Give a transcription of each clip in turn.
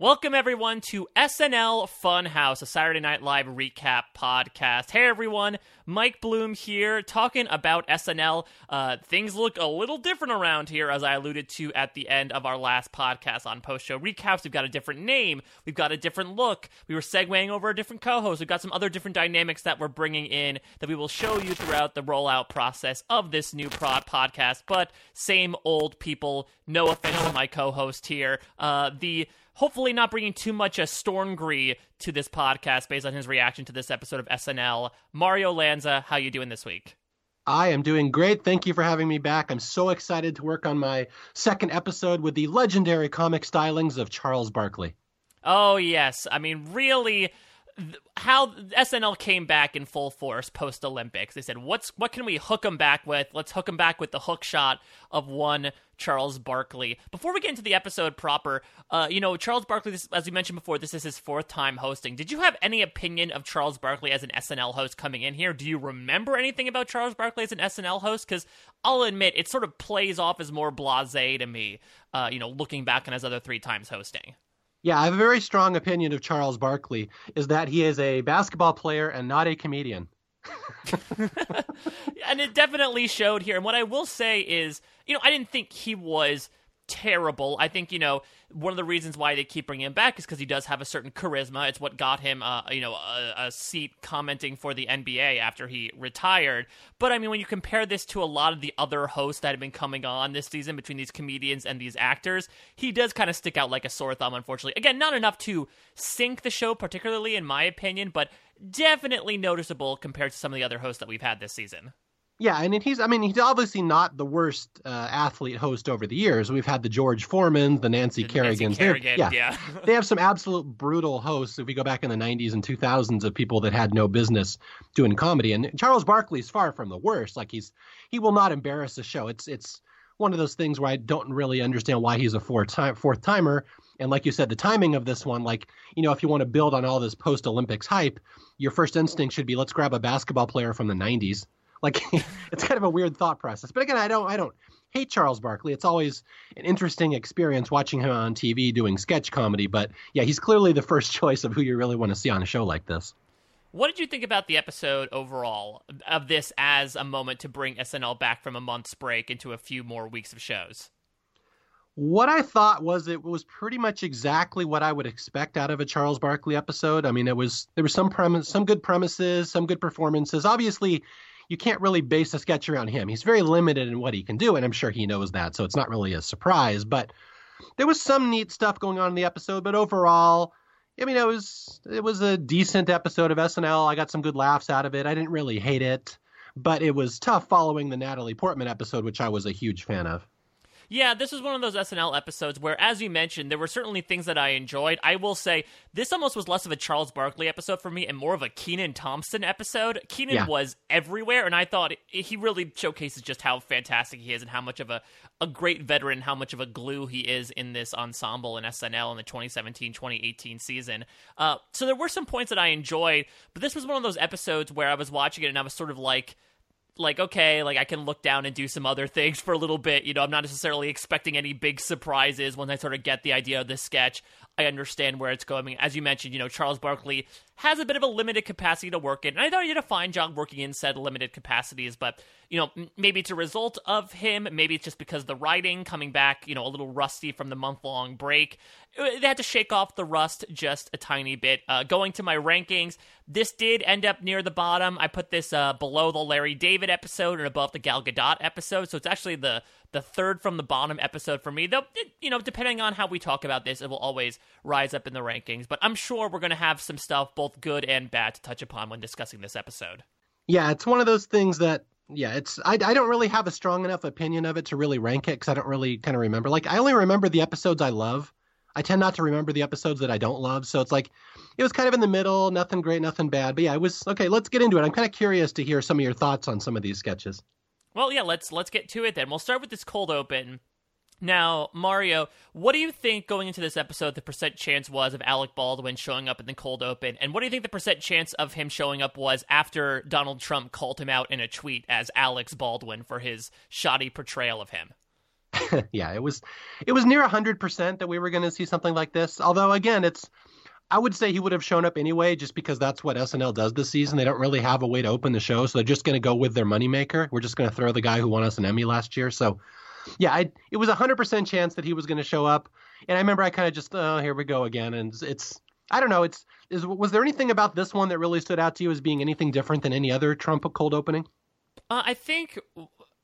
Welcome everyone to SNL Funhouse, a Saturday Night Live recap podcast. Hey everyone, Mike Bloom here, talking about SNL. Uh, things look a little different around here, as I alluded to at the end of our last podcast on post show recaps. We've got a different name, we've got a different look. We were segueing over a different co-host. We've got some other different dynamics that we're bringing in that we will show you throughout the rollout process of this new prod podcast. But same old people. No offense to my co-host here. Uh, the hopefully not bringing too much a Storngry to this podcast based on his reaction to this episode of SNL. Mario Lanza, how you doing this week? I am doing great. Thank you for having me back. I'm so excited to work on my second episode with the legendary comic stylings of Charles Barkley. Oh, yes. I mean, really how SNL came back in full force post Olympics. They said, "What's what can we hook them back with? Let's hook them back with the hook shot of one Charles Barkley." Before we get into the episode proper, uh, you know, Charles Barkley, this, as we mentioned before, this is his fourth time hosting. Did you have any opinion of Charles Barkley as an SNL host coming in here? Do you remember anything about Charles Barkley as an SNL host? Because I'll admit, it sort of plays off as more blasé to me. Uh, you know, looking back on his other three times hosting. Yeah, I have a very strong opinion of Charles Barkley is that he is a basketball player and not a comedian. and it definitely showed here. And what I will say is, you know, I didn't think he was terrible. I think you know one of the reasons why they keep bringing him back is because he does have a certain charisma. It's what got him, uh, you know, a, a, seat commenting for the NBA after he retired. But I mean, when you compare this to a lot of the other hosts that have been coming on this season between these comedians and these actors, he does kind of stick out like a sore thumb. Unfortunately, again, not enough to sink the show, particularly in my opinion, but definitely noticeable compared to some of the other hosts that we've had this season. Yeah, and he's I mean he's obviously not the worst uh, athlete host over the years. We've had the George Foreman, the Nancy the Kerrigans. Kerrigan, yeah, yeah. they have some absolute brutal hosts. If we go back in the '90s and 2000s, of people that had no business doing comedy, and Charles Barkley is far from the worst. Like he's he will not embarrass the show. It's it's one of those things where I don't really understand why he's a fourth time fourth timer. And like you said, the timing of this one, like you know, if you want to build on all this post Olympics hype, your first instinct should be let's grab a basketball player from the '90s like it's kind of a weird thought process. But again, I don't I don't hate Charles Barkley. It's always an interesting experience watching him on TV doing sketch comedy. But yeah, he's clearly the first choice of who you really want to see on a show like this. What did you think about the episode overall of this as a moment to bring SNL back from a month's break into a few more weeks of shows? What I thought was it was pretty much exactly what I would expect out of a Charles Barkley episode. I mean, it was there was some premise, some good premises, some good performances. Obviously, you can't really base a sketch around him. He's very limited in what he can do, and I'm sure he knows that, so it's not really a surprise. But there was some neat stuff going on in the episode, but overall, I mean, it was it was a decent episode of SNL. I got some good laughs out of it. I didn't really hate it, but it was tough following the Natalie Portman episode, which I was a huge fan of. Yeah, this was one of those SNL episodes where, as you mentioned, there were certainly things that I enjoyed. I will say this almost was less of a Charles Barkley episode for me and more of a Kenan Thompson episode. Kenan yeah. was everywhere, and I thought he really showcases just how fantastic he is and how much of a, a great veteran, how much of a glue he is in this ensemble in SNL in the 2017 2018 season. Uh, so there were some points that I enjoyed, but this was one of those episodes where I was watching it and I was sort of like, like okay like i can look down and do some other things for a little bit you know i'm not necessarily expecting any big surprises when i sort of get the idea of this sketch i understand where it's going. As you mentioned you know charles barkley has a bit of a limited capacity to work in. And i thought he did a fine job working in said limited capacities but you know maybe it's a result of him. Maybe it's just because the writing coming back you know a little rusty from the month long break they had to shake off the rust just a tiny bit. Uh, going to my rankings, this did end up near the bottom. I put this uh, below the Larry David episode and above the Gal Gadot episode, so it's actually the the third from the bottom episode for me. Though, you know, depending on how we talk about this, it will always rise up in the rankings. But I'm sure we're going to have some stuff, both good and bad, to touch upon when discussing this episode. Yeah, it's one of those things that yeah, it's I, I don't really have a strong enough opinion of it to really rank it because I don't really kind of remember. Like I only remember the episodes I love. I tend not to remember the episodes that I don't love. So it's like it was kind of in the middle, nothing great, nothing bad. But yeah, it was okay. Let's get into it. I'm kind of curious to hear some of your thoughts on some of these sketches. Well, yeah, let's let's get to it then. We'll start with this cold open. Now, Mario, what do you think going into this episode the percent chance was of Alec Baldwin showing up in the cold open? And what do you think the percent chance of him showing up was after Donald Trump called him out in a tweet as Alex Baldwin for his shoddy portrayal of him? yeah, it was it was near hundred percent that we were going to see something like this. Although again, it's I would say he would have shown up anyway, just because that's what SNL does this season. They don't really have a way to open the show, so they're just going to go with their moneymaker. We're just going to throw the guy who won us an Emmy last year. So, yeah, I, it was a hundred percent chance that he was going to show up. And I remember I kind of just, oh, here we go again. And it's, I don't know, it's, is was there anything about this one that really stood out to you as being anything different than any other Trump cold opening? Uh, I think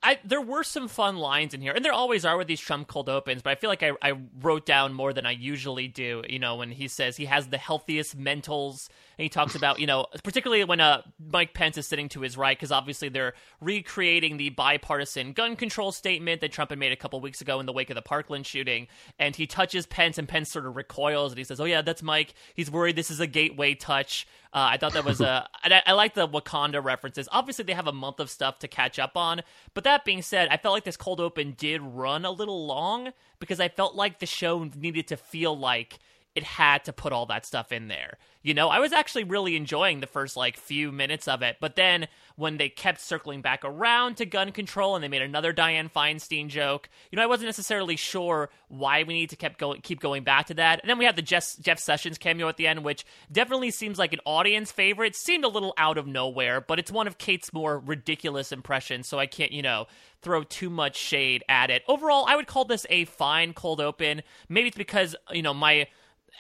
I, there were some fun lines in here, and there always are with these Trump cold opens. But I feel like I, I wrote down more than I usually do. You know, when he says he has the healthiest mentals, and he talks about you know, particularly when uh, Mike Pence is sitting to his right, because obviously they're recreating the bipartisan gun control statement that Trump had made a couple weeks ago in the wake of the Parkland shooting. And he touches Pence, and Pence sort of recoils, and he says, "Oh yeah, that's Mike. He's worried this is a gateway touch." Uh, I thought that was a. I, I like the Wakanda references. Obviously, they have a month of stuff to catch up on. But that being said, I felt like this cold open did run a little long because I felt like the show needed to feel like it had to put all that stuff in there. You know, I was actually really enjoying the first like few minutes of it, but then when they kept circling back around to gun control and they made another Dianne Feinstein joke, you know, I wasn't necessarily sure why we need to keep going keep going back to that. And then we have the Jeff, Jeff Sessions cameo at the end, which definitely seems like an audience favorite. Seemed a little out of nowhere, but it's one of Kate's more ridiculous impressions, so I can't, you know, throw too much shade at it. Overall, I would call this a fine cold open. Maybe it's because, you know, my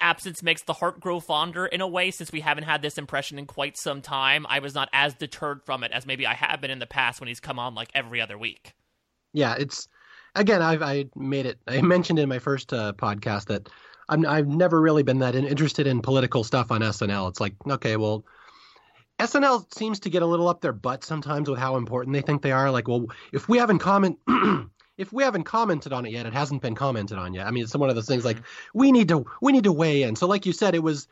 absence makes the heart grow fonder in a way. Since we haven't had this impression in quite some time i was not as deterred from it as maybe i have been in the past when he's come on like every other week. Yeah it's again i've i made it i mentioned in my first uh, podcast that I'm, i've never really been that interested in political stuff on snl it's like okay well snl seems to get a little up their butt sometimes with how important they think they are. Like well if we haven't comment if we haven't commented on it yet, it hasn't been commented on yet. I mean, it's one of those things like mm-hmm. we need to we need to weigh in. So, like you said, it was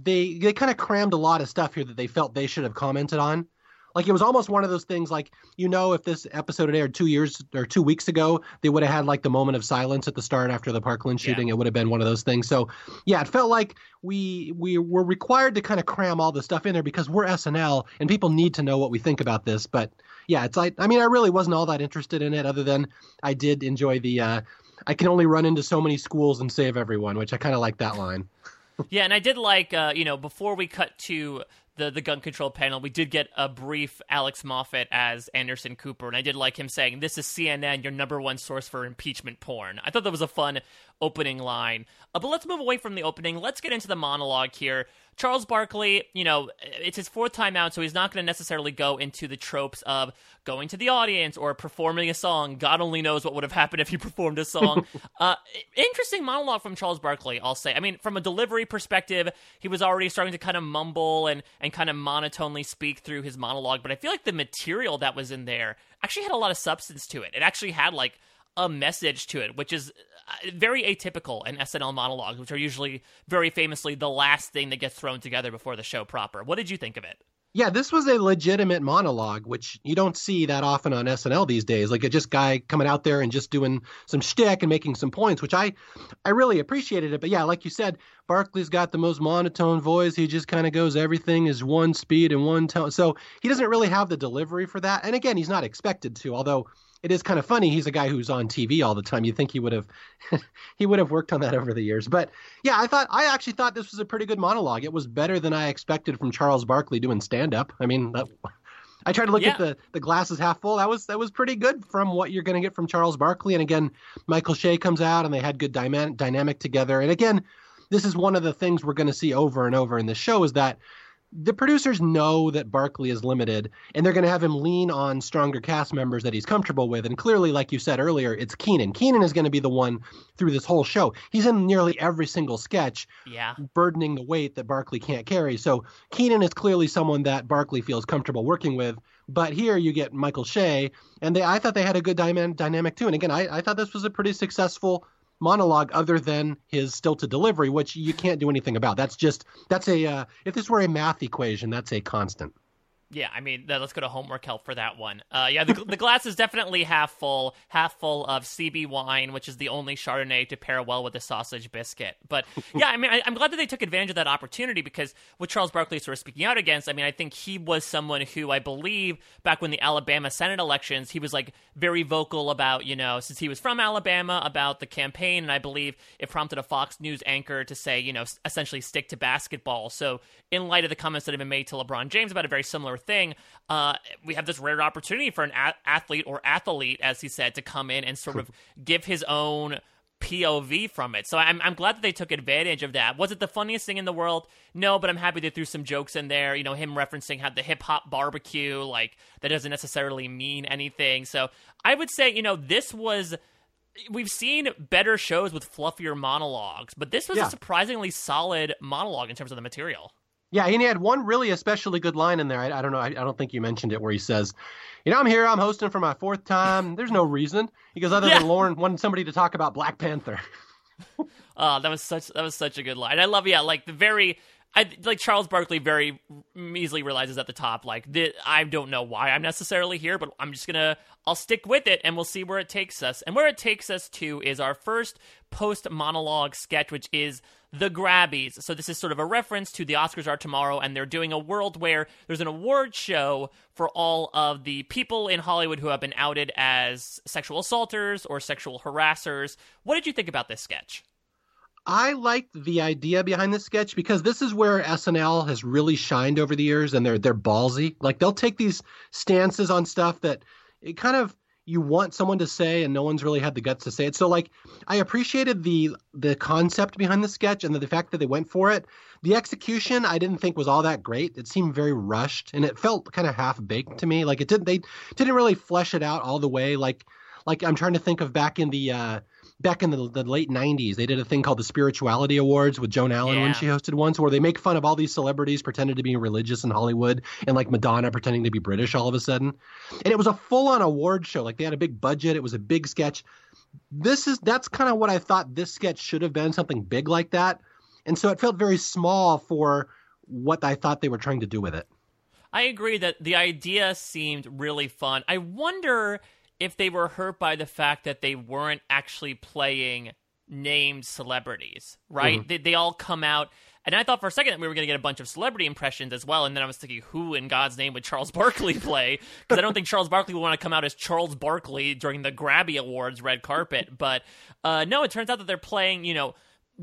they they kind of crammed a lot of stuff here that they felt they should have commented on. Like it was almost one of those things like you know if this episode had aired two years or two weeks ago, they would have had like the moment of silence at the start after the Parkland shooting. Yeah. It would have been one of those things. So yeah, it felt like we we were required to kind of cram all the stuff in there because we're SNL and people need to know what we think about this. But yeah, it's like I mean I really wasn't all that interested in it other than I did enjoy the uh, I can only run into so many schools and save everyone, which I kind of like that line. yeah, and I did like uh, you know before we cut to the the gun control panel, we did get a brief Alex Moffat as Anderson Cooper, and I did like him saying, "This is CNN, your number one source for impeachment porn." I thought that was a fun opening line. Uh, but let's move away from the opening. Let's get into the monologue here. Charles Barkley, you know, it's his fourth time out, so he's not going to necessarily go into the tropes of going to the audience or performing a song. God only knows what would have happened if he performed a song. uh, interesting monologue from Charles Barkley, I'll say. I mean, from a delivery perspective, he was already starting to kind of mumble and, and kind of monotonely speak through his monologue, but I feel like the material that was in there actually had a lot of substance to it. It actually had like a message to it, which is Uh, very atypical in SNL monologues, which are usually very famously the last thing that gets thrown together before the show proper. What did you think of it? Yeah, this was a legitimate monologue, which you don't see that often on SNL these days. Like a just guy coming out there and just doing some shtick and making some points, which I, I really appreciated it. But yeah, like you said, Barkley's got the most monotone voice. He just kind of goes everything is one speed and one tone. So he doesn't really have the delivery for that. And again, he's not expected to. Although it is kind of funny. He's a guy who's on TV all the time. You think he would have he would have worked on that over the years. But yeah, I thought I actually thought this was a pretty good monologue. It was better than I expected from Charles Barkley doing stand up. I mean, that, I tried to look yeah. at the the glasses half full. That was that was pretty good from what you're going to get from Charles Barkley. And again, Michael Che comes out and they had good dyma- dynamic together. And again, this is one of the things we're going to see over and over in this show is that the producers know that Barkley is limited, and they're going to have him lean on stronger cast members that he's comfortable with. And clearly, like you said earlier, it's Kenan. Kenan is going to be the one through this whole show. He's in nearly every single sketch, yeah, burdening the weight that Barkley can't carry. So Kenan is clearly someone that Barkley feels comfortable working with. But here you get Michael Che, and they I thought they had a good dynamic too. And again, I, I thought this was a pretty successful monologue other than his stilted delivery, which you can't do anything about. That's just that's a uh, if this were a math equation, that's a constant. Yeah, I mean, let's go to homework help for that one. Uh, yeah, the, the glass is definitely half full, half full of CB wine, which is the only Chardonnay to pair well with a sausage biscuit. But yeah, I mean, I, am glad that they took advantage of that opportunity because with Charles Barkley sort of speaking out against, I mean, I think he was someone who I believe back when the Alabama Senate elections, he was like very vocal about, you know, since he was from Alabama, about the campaign. And I believe it prompted a Fox News anchor to say, you know, essentially stick to basketball. So in light of the comments that have been made to LeBron James about a very similar thing, uh, we have this rare opportunity for an a- athlete or athlete, as he said, to come in and sort of give his own POV from it. So I'm I'm glad that they took advantage of that. Was it the funniest thing in the world? No, but I'm happy they threw some jokes in there. You know, him referencing how the hip hop barbecue, like that doesn't necessarily mean anything. So I would say, you know, this was we've seen better shows with fluffier monologues, but this was yeah. a surprisingly solid monologue in terms of the material. Yeah, and he had one really especially good line in there. I, I don't know. I, I, don't think you mentioned it, where he says, "You know, I'm here. I'm hosting for my fourth time. There's no reason." He goes, "Other yeah. than Lorne wanted somebody to talk about Black Panther." oh, that was such that was such a good line. I love yeah, like the very I like Charles Barkley very easily realizes at the top like the, I don't know why I'm necessarily here, but I'm just gonna I'll stick with it and we'll see where it takes us. And where it takes us to is our first post monologue sketch, which is the Grabbies. So this is sort of a reference to the Oscars are tomorrow, and they're doing a world where there's an award show for all of the people in Hollywood who have been outed as sexual assaulters or sexual harassers. What did you think about this sketch? I liked the idea behind this sketch because this is where SNL has really shined over the years, and they're they're ballsy. Like they'll take these stances on stuff that it kind of you want someone to say, and no one's really had the guts to say it. So like, I appreciated the the concept behind the sketch and the, the fact that they went for it. The execution I didn't think was all that great. It seemed very rushed, and it felt kind of half baked to me. Like it didn't they didn't really flesh it out all the way. Like like I'm trying to think of back in the. Uh, back in the, the, late 90s they did a thing called the spirituality awards with joan allen yeah. when she hosted once where they make fun of all these celebrities pretending to be religious in hollywood and like madonna pretending to be british all of a sudden. And it was a full-on award show. Like they had a big budget. It was a big sketch. This is that's kind of what i thought this sketch should have been something big like that. And so it felt very small for what i thought they were trying to do with it. I agree that the idea seemed really fun. I wonder if they were hurt by the fact that they weren't actually playing named celebrities, right? Mm-hmm. They, they all come out. And I thought for a second that we were going to get a bunch of celebrity impressions as well. And then I was thinking, who in God's name would Charles Barkley play? Because I don't think Charles Barkley would want to come out as Charles Barkley during the Grabby Awards red carpet. But uh, no, it turns out that they're playing, you know,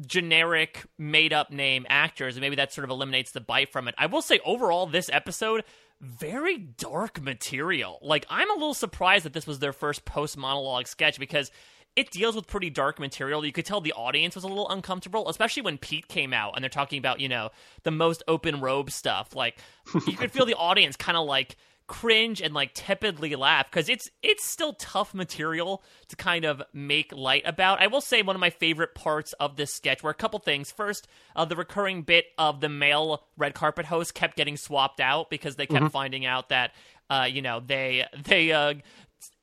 generic made up name actors. And maybe that sort of eliminates the bite from it. I will say, overall, this episode very dark material. Like, I'm a little surprised that this was their first post monologue sketch because it deals with pretty dark material. You could tell the audience was a little uncomfortable, especially when Pete came out and they're talking about, you know, the most open robe stuff. Like, you could feel the audience kind of like cringe and like tepidly laugh because it's it's still tough material to kind of make light about. I will say one of my favorite parts of this sketch were a couple things. First, uh, the recurring bit of the male red carpet host kept getting swapped out because they kept mm-hmm. finding out that uh, you know they they uh,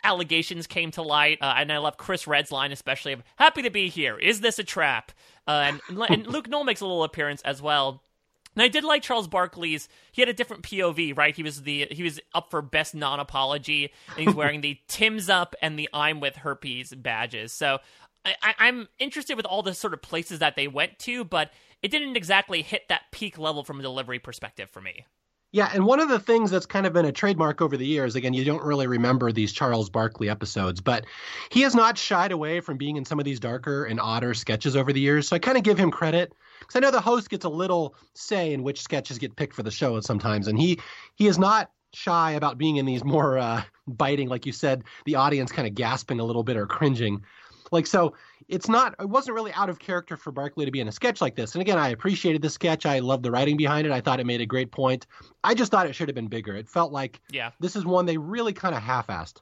allegations came to light, uh, and I love Chris Redd's line especially of "Happy to be here. Is this a trap?" Uh, and, and Luke Null makes a little appearance as well. And I did like Charles Barkley's. He had a different POV, right? He was the he was up for best non apology, and he's wearing the Tim's up and the I'm with herpes badges. So I, I'm interested with all the sort of places that they went to, but it didn't exactly hit that peak level from a delivery perspective for me. Yeah, and one of the things that's kind of been a trademark over the years, again, you don't really remember these Charles Barkley episodes, but he has not shied away from being in some of these darker and odder sketches over the years. So I kind of give him credit because I know the host gets a little say in which sketches get picked for the show sometimes, and he he is not shy about being in these more uh, biting, like you said, the audience kind of gasping a little bit or cringing. Like so, it's not. It wasn't really out of character for Barkley to be in a sketch like this. And again, I appreciated the sketch. I loved the writing behind it. I thought it made a great point. I just thought it should have been bigger. It felt like yeah, this is one they really kind of half-assed.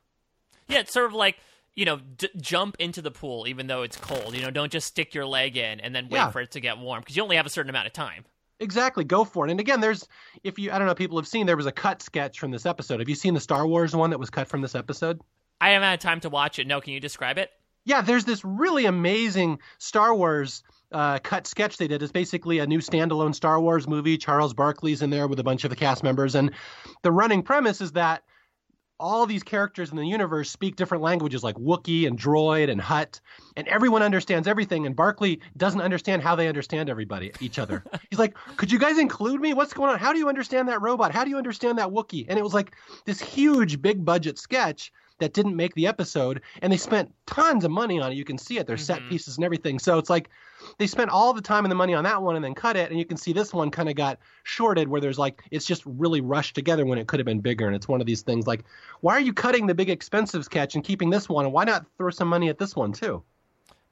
Yeah, it's sort of like you know, d- jump into the pool even though it's cold. You know, don't just stick your leg in and then wait yeah. for it to get warm because you only have a certain amount of time. Exactly, go for it. And again, there's if you I don't know, people have seen there was a cut sketch from this episode. Have you seen the Star Wars one that was cut from this episode? I haven't had time to watch it. No, can you describe it? Yeah, there's this really amazing Star Wars uh, cut sketch they did. It's basically a new standalone Star Wars movie. Charles Barkley's in there with a bunch of the cast members, and the running premise is that all these characters in the universe speak different languages like Wookiee and Droid and Hutt, and everyone understands everything. And Barkley doesn't understand how they understand everybody, each other. He's like, "Could you guys include me? What's going on? How do you understand that robot? How do you understand that Wookiee?" And it was like this huge, big budget sketch that didn't make the episode, and they spent tons of money on it. You can see it, their mm-hmm. set pieces and everything. So it's like they spent all the time and the money on that one and then cut it, and you can see this one kind of got shorted where there's like it's just really rushed together when it could have been bigger. And it's one of these things like, why are you cutting the big expensive sketch and keeping this one, and why not throw some money at this one too?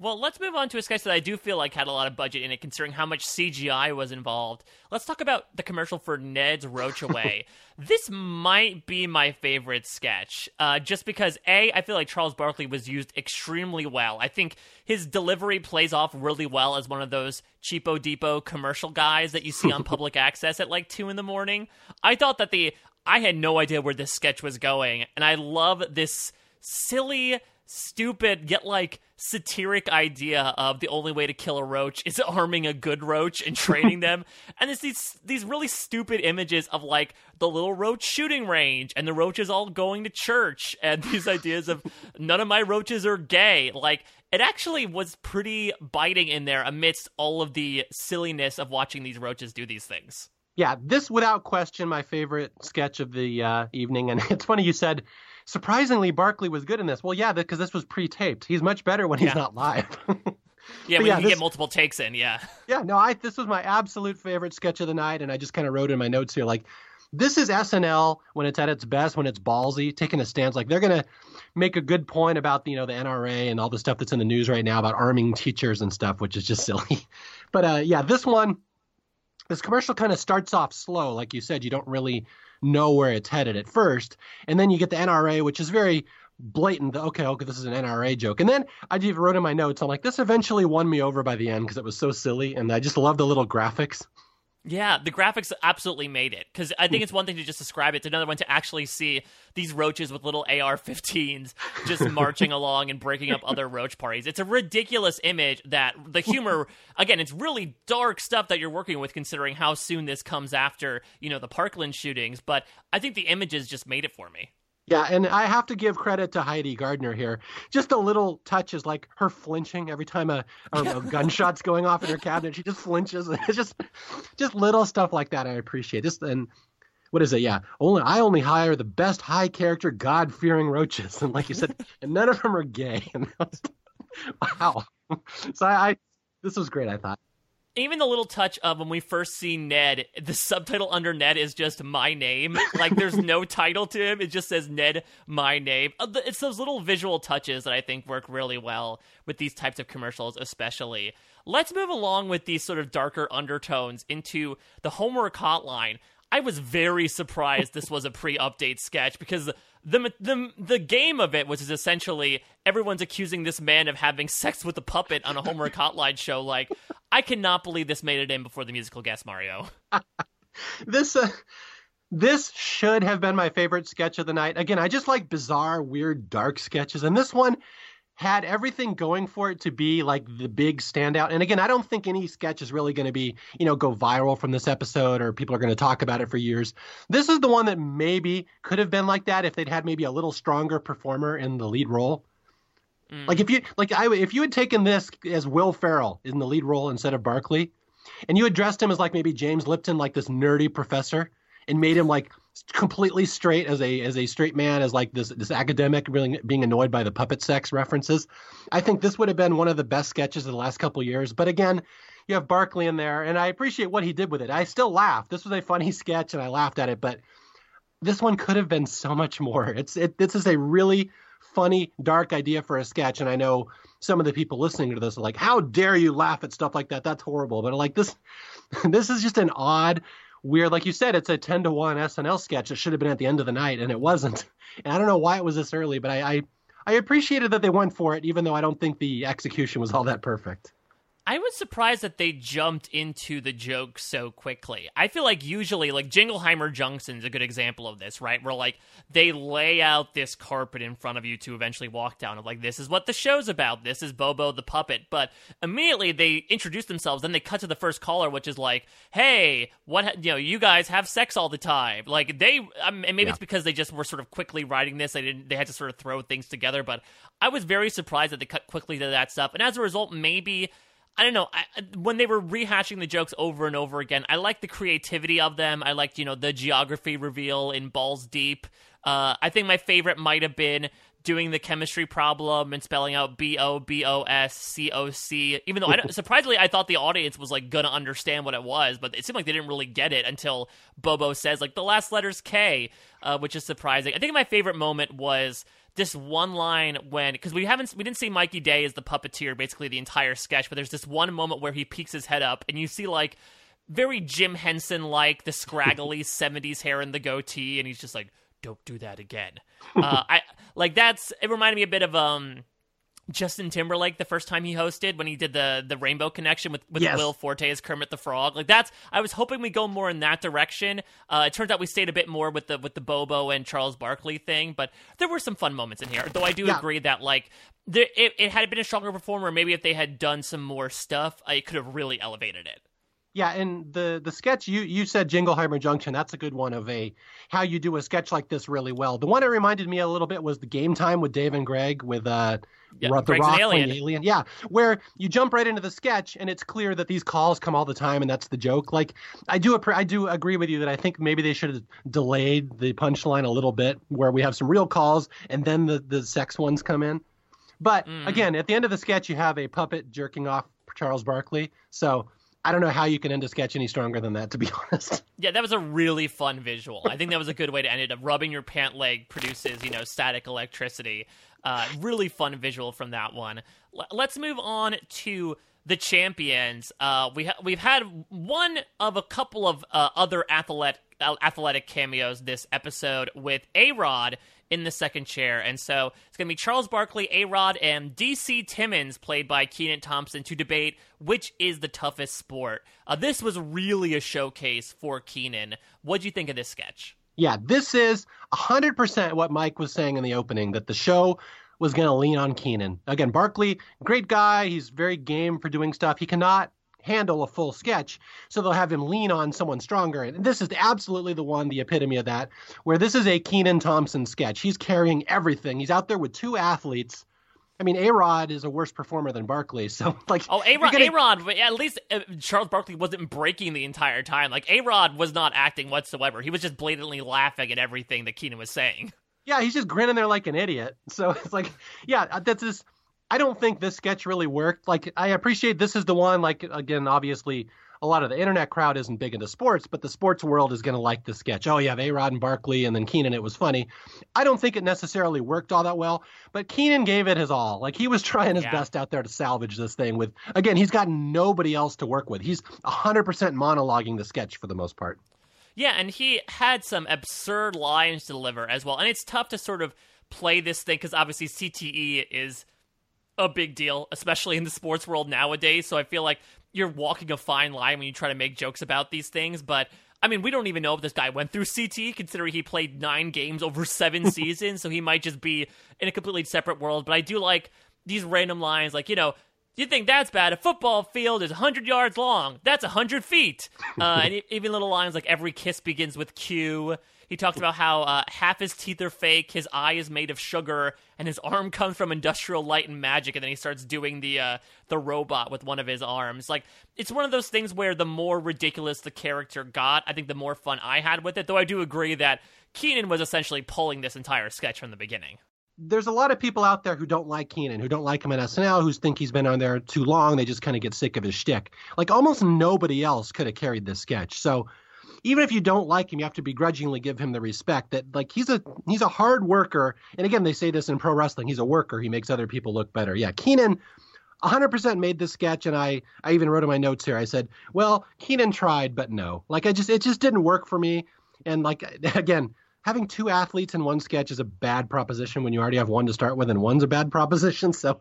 Well, let's move on to a sketch that I do feel like had a lot of budget in it, considering how much CGI was involved. Let's talk about the commercial for Ned's Roachaway. this might be my favorite sketch, uh, just because A, I feel like Charles Barkley was used extremely well. I think his delivery plays off really well as one of those cheapo depot commercial guys that you see on public access at like two in the morning. I thought that the I had no idea where this sketch was going, and I love this silly stupid yet like satiric idea of the only way to kill a roach is arming a good roach and training them. And it's these these really stupid images of like the little roach shooting range and the roaches all going to church and these ideas of none of my roaches are gay. Like it actually was pretty biting in there amidst all of the silliness of watching these roaches do these things. Yeah this without question my favorite sketch of the uh, evening. And it's funny you said surprisingly, Barkley was good in this. Well, yeah, because this was pre-taped. He's much better when he's not live. yeah, when yeah, you this, get multiple takes in. Yeah. Yeah, no, I this was my absolute favorite sketch of the night, and I just kind of wrote in my notes here like. This is SNL when it's at its best, when it's ballsy, taking a stance. Like they're gonna make a good point about you know the NRA and all the stuff that's in the news right now about arming teachers and stuff, which is just silly. But uh, yeah, this one, this commercial kind of starts off slow, like you said. You don't really know where it's headed at first, and then you get the NRA, which is very blatant. Okay, okay, this is an NRA joke. And then I just wrote in my notes, I'm like, this eventually won me over by the end because it was so silly, and I just love the little graphics. Yeah, the graphics absolutely made it. Because I think it's one thing to just describe it, it's another one to actually see these roaches with little AR 15s just marching along and breaking up other roach parties. It's a ridiculous image that the humor, again, it's really dark stuff that you're working with considering how soon this comes after, you know, the Parkland shootings. But I think the images just made it for me. Yeah, and I have to give credit to Heidi Gardner here. Just a little touches like her flinching every time a, a, a gunshot's going off in her cabinet. She just flinches. It's just just little stuff like that I appreciate. Just and what is it? Yeah, only I only hire the best high character, God fearing roaches, and like you said, and none of them are gay. wow. So I, I this was great. I thought even the little touch of when we first see Ned, the subtitle under Ned is just my name. Like there's no title to him. It just says Ned, my name. Uh, it's those little visual touches that I think work really well with these types of commercials, especially. Let's move along with these sort of darker undertones into the homework hotline. I was very surprised this was a pre-update sketch because the the the game of it was essentially everyone's accusing this man of having sex with a puppet on a homework hotline show. Like, I cannot believe this made it in before the musical guest Mario. this uh, this should have been my favorite sketch of the night. Again, I just like bizarre, weird, dark sketches, and this one had everything going for it to be like the big standout. And again, I don't think any sketch is really going to be, you know, go viral from this episode or people are going to talk about it for years. This is the one that maybe could have been like that if they'd had maybe a little stronger performer in the lead role. Mm. Like if you like I if you had taken this as Will Ferrell in the lead role instead of Barkley, and you had dressed him as like maybe James Lipton, like this nerdy professor, and made him like completely straight as a as a straight man as like this this academic really being annoyed by the puppet sex references. I think this would have been one of the best sketches of the last couple years. But again, you have Barkley in there, and I appreciate what he did with it. I still laugh. This was a funny sketch, and I laughed at it. But this one could have been so much more. It's it. This is a really funny, dark idea for a sketch, and I know some of the people listening to this are like, "How dare you laugh at stuff like that? That's horrible." But like this, this is just an odd weird. Like you said, it's a 10 to 1 SNL sketch. It should have been at the end of the night, and it wasn't. And I don't know why it was this early, but I, I, I appreciated that they went for it, even though I don't think the execution was all that perfect. I was surprised that they jumped into the joke so quickly. I feel like usually, like Jingleheimer Junction's a good example of this, right? Where like they lay out this carpet in front of you to eventually walk down. Of like, this is what the show's about. This is Bobo the puppet. But immediately they introduce themselves. Then they cut to the first caller, which is like, "Hey, what? You know, you guys have sex all the time." Like they, um, and maybe yeah. it's because they just were sort of quickly writing this. They didn't. They had to sort of throw things together. But I was very surprised that they cut quickly to that stuff. And as a result, maybe I don't know. I, when they were rehashing the jokes over and over again, I liked the creativity of them. I liked, you know, the geography reveal in Balls Deep. Uh, I think my favorite might have been doing the chemistry problem and spelling out B O B O S C O C. Even though I surprisingly I thought the audience was like gonna understand what it was, but it seemed like they didn't really get it until Bobo says like the last letter's K, uh, which is surprising. I think my favorite moment was this one line when because we haven't we didn't see Mikey Day as the puppeteer basically the entire sketch, but there's this one moment where he peeks his head up and you see like very Jim Henson like the scraggly '70s hair and the goatee, and he's just like, "Don't do that again." Uh, I like that's it reminded me a bit of um Justin Timberlake the first time he hosted when he did the the Rainbow Connection with, with yes. Will Forte as Kermit the Frog. Like that's I was hoping we go more in that direction. Uh, it turns out we stayed a bit more with the with the Bobo and Charles Barkley thing, but there were some fun moments in here. Though I do yeah. agree that like there, it, it had been a stronger performer, maybe if they had done some more stuff, it could have really elevated it. Yeah, and the the sketch you you said Jingleheimer Junction. That's a good one of a how you do a sketch like this really well. The one that reminded me a little bit was the game time with Dave and Greg with uh yeah, the Greg's Rock alien. alien. Yeah, where you jump right into the sketch and it's clear that these calls come all the time and that's the joke. Like I do I do agree with you that I think maybe they should have delayed the punchline a little bit where we have some real calls and then the the sex ones come in. But mm. again, at the end of the sketch you have a puppet jerking off Charles Barkley. So I don't know how you can end a sketch any stronger than that, to be honest. Yeah, that was a really fun visual. I think that was a good way to end it. Rubbing your pant leg produces, you know, static electricity. Uh, really fun visual from that one. L- let's move on to the champions. Uh, we ha- we've had one of a couple of uh, other athletic athletic cameos this episode with A Rod in the second chair. And so it's going to be Charles Barkley, A Rod, and DC Timmons, played by Kenan Thompson, to debate which is the toughest sport. Uh, this was really a showcase for Kenan. What do you think of this sketch? Yeah, this is 100% what Mike was saying in the opening that the show was going to lean on Kenan. Again, Barkley, great guy. He's very game for doing stuff. He cannot handle a full sketch. So they'll have him lean on someone stronger. And this is absolutely the one, the epitome of that, where this is a Kenan Thompson sketch. He's carrying everything. He's out there with two athletes. I mean, A Rod is a worse performer than Barkley. So, like, oh, A Rod, gonna... A Rod, at least uh, Charles Barkley wasn't breaking the entire time. Like, A Rod was not acting whatsoever. He was just blatantly laughing at everything that Kenan was saying. Yeah, he's just grinning there like an idiot. So it's like, yeah, that's just I don't think this sketch really worked. Like, I appreciate this is the one. Like, again, obviously, a lot of the internet crowd isn't big into sports, but the sports world is going to like the sketch. Oh, have A Rod and Barkley, and then Kenan, It was funny. I don't think it necessarily worked all that well, but Kenan gave it his all. Like, he was trying his yeah. best out there to salvage this thing. With again, he's got nobody else to work with. He's 100% monologuing the sketch for the most part. Yeah, and he had some absurd lines to deliver as well. And it's tough to sort of play this thing because obviously CTE is a big deal, especially in the sports world nowadays. So I feel like you're walking a fine line when you try to make jokes about these things. But I mean, we don't even know if this guy went through CT, considering he played nine games over seven seasons. So he might just be in a completely separate world. But I do like these random lines, like, you know, you think that's bad? A football field is 100 yards long. That's 100 feet. Uh, and even little lines like every kiss begins with Q. He talked about how uh, half his teeth are fake, his eye is made of sugar, and his arm comes from industrial light and magic. And then he starts doing the uh, the robot with one of his arms. Like it's one of those things where the more ridiculous the character got, I think the more fun I had with it. Though I do agree that Kenan was essentially pulling this entire sketch from the beginning there's a lot of people out there who don't like Kenan, who don't like him on SNL, who think he's been on there too long. They just kind of get sick of his shtick. Like almost nobody else could have carried this sketch. So even if you don't like him, you have to begrudgingly give him the respect that like he's a he's a hard worker. And again, they say this in pro wrestling: he's a worker. He makes other people look better. Yeah, Kenan 100% made this sketch and I I even wrote in my notes here I said well Kenan tried but no like I just it just didn't work for me and like again having two athletes in one sketch is a bad proposition when you already have one to start with and one's a bad proposition so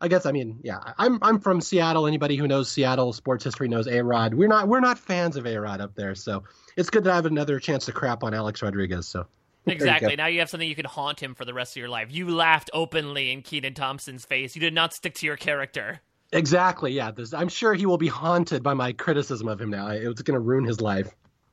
I guess I mean, yeah, I'm I'm from Seattle. Anybody who knows Seattle sports history knows A Rod. We're not we're not fans of A Rod up there, so it's good to have another chance to crap on Alex Rodriguez. So exactly. You now you have something you can haunt him for the rest of your life. You laughed openly in Kenan Thompson's face. You did not stick to your character. Exactly. Yeah. This, I'm sure he will be haunted by my criticism of him now. It's going to ruin his life.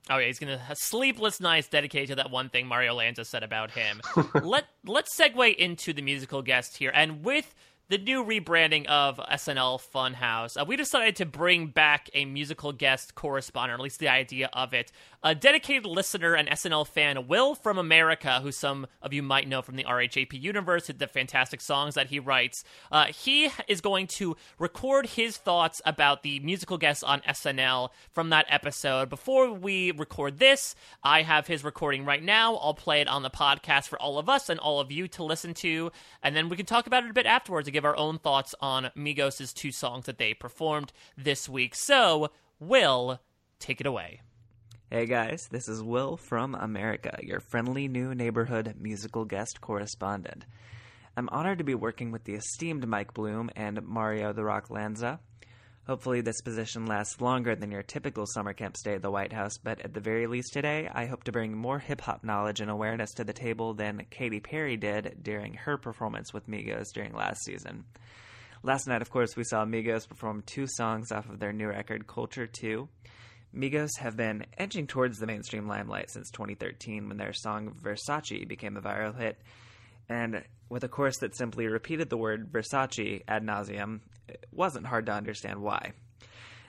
Oh yeah, he's gonna have sleepless nights dedicated to that one thing Mario Lanza said about him. Let let's segue into the musical guest here, and with the new rebranding of SNL Funhouse, uh, we decided to bring back a musical guest correspondent, or at least the idea of it. A dedicated listener and SNL fan, Will from America, who some of you might know from the RHAP universe, the fantastic songs that he writes. Uh, he is going to record his thoughts about the musical guests on SNL from that episode. Before we record this, I have his recording right now. I'll play it on the podcast for all of us and all of you to listen to, and then we can talk about it a bit afterwards and give our own thoughts on Migos' two songs that they performed this week. So, Will, take it away. Hey guys, this is Will from America, your friendly new neighborhood musical guest correspondent. I'm honored to be working with the esteemed Mike Bloom and Mario the Rock Lanza. Hopefully, this position lasts longer than your typical summer camp stay at the White House, but at the very least today, I hope to bring more hip hop knowledge and awareness to the table than Katy Perry did during her performance with Migos during last season. Last night, of course, we saw Migos perform two songs off of their new record, Culture 2. Migos have been edging towards the mainstream limelight since 2013 when their song Versace became a viral hit. And with a chorus that simply repeated the word Versace ad nauseum, it wasn't hard to understand why.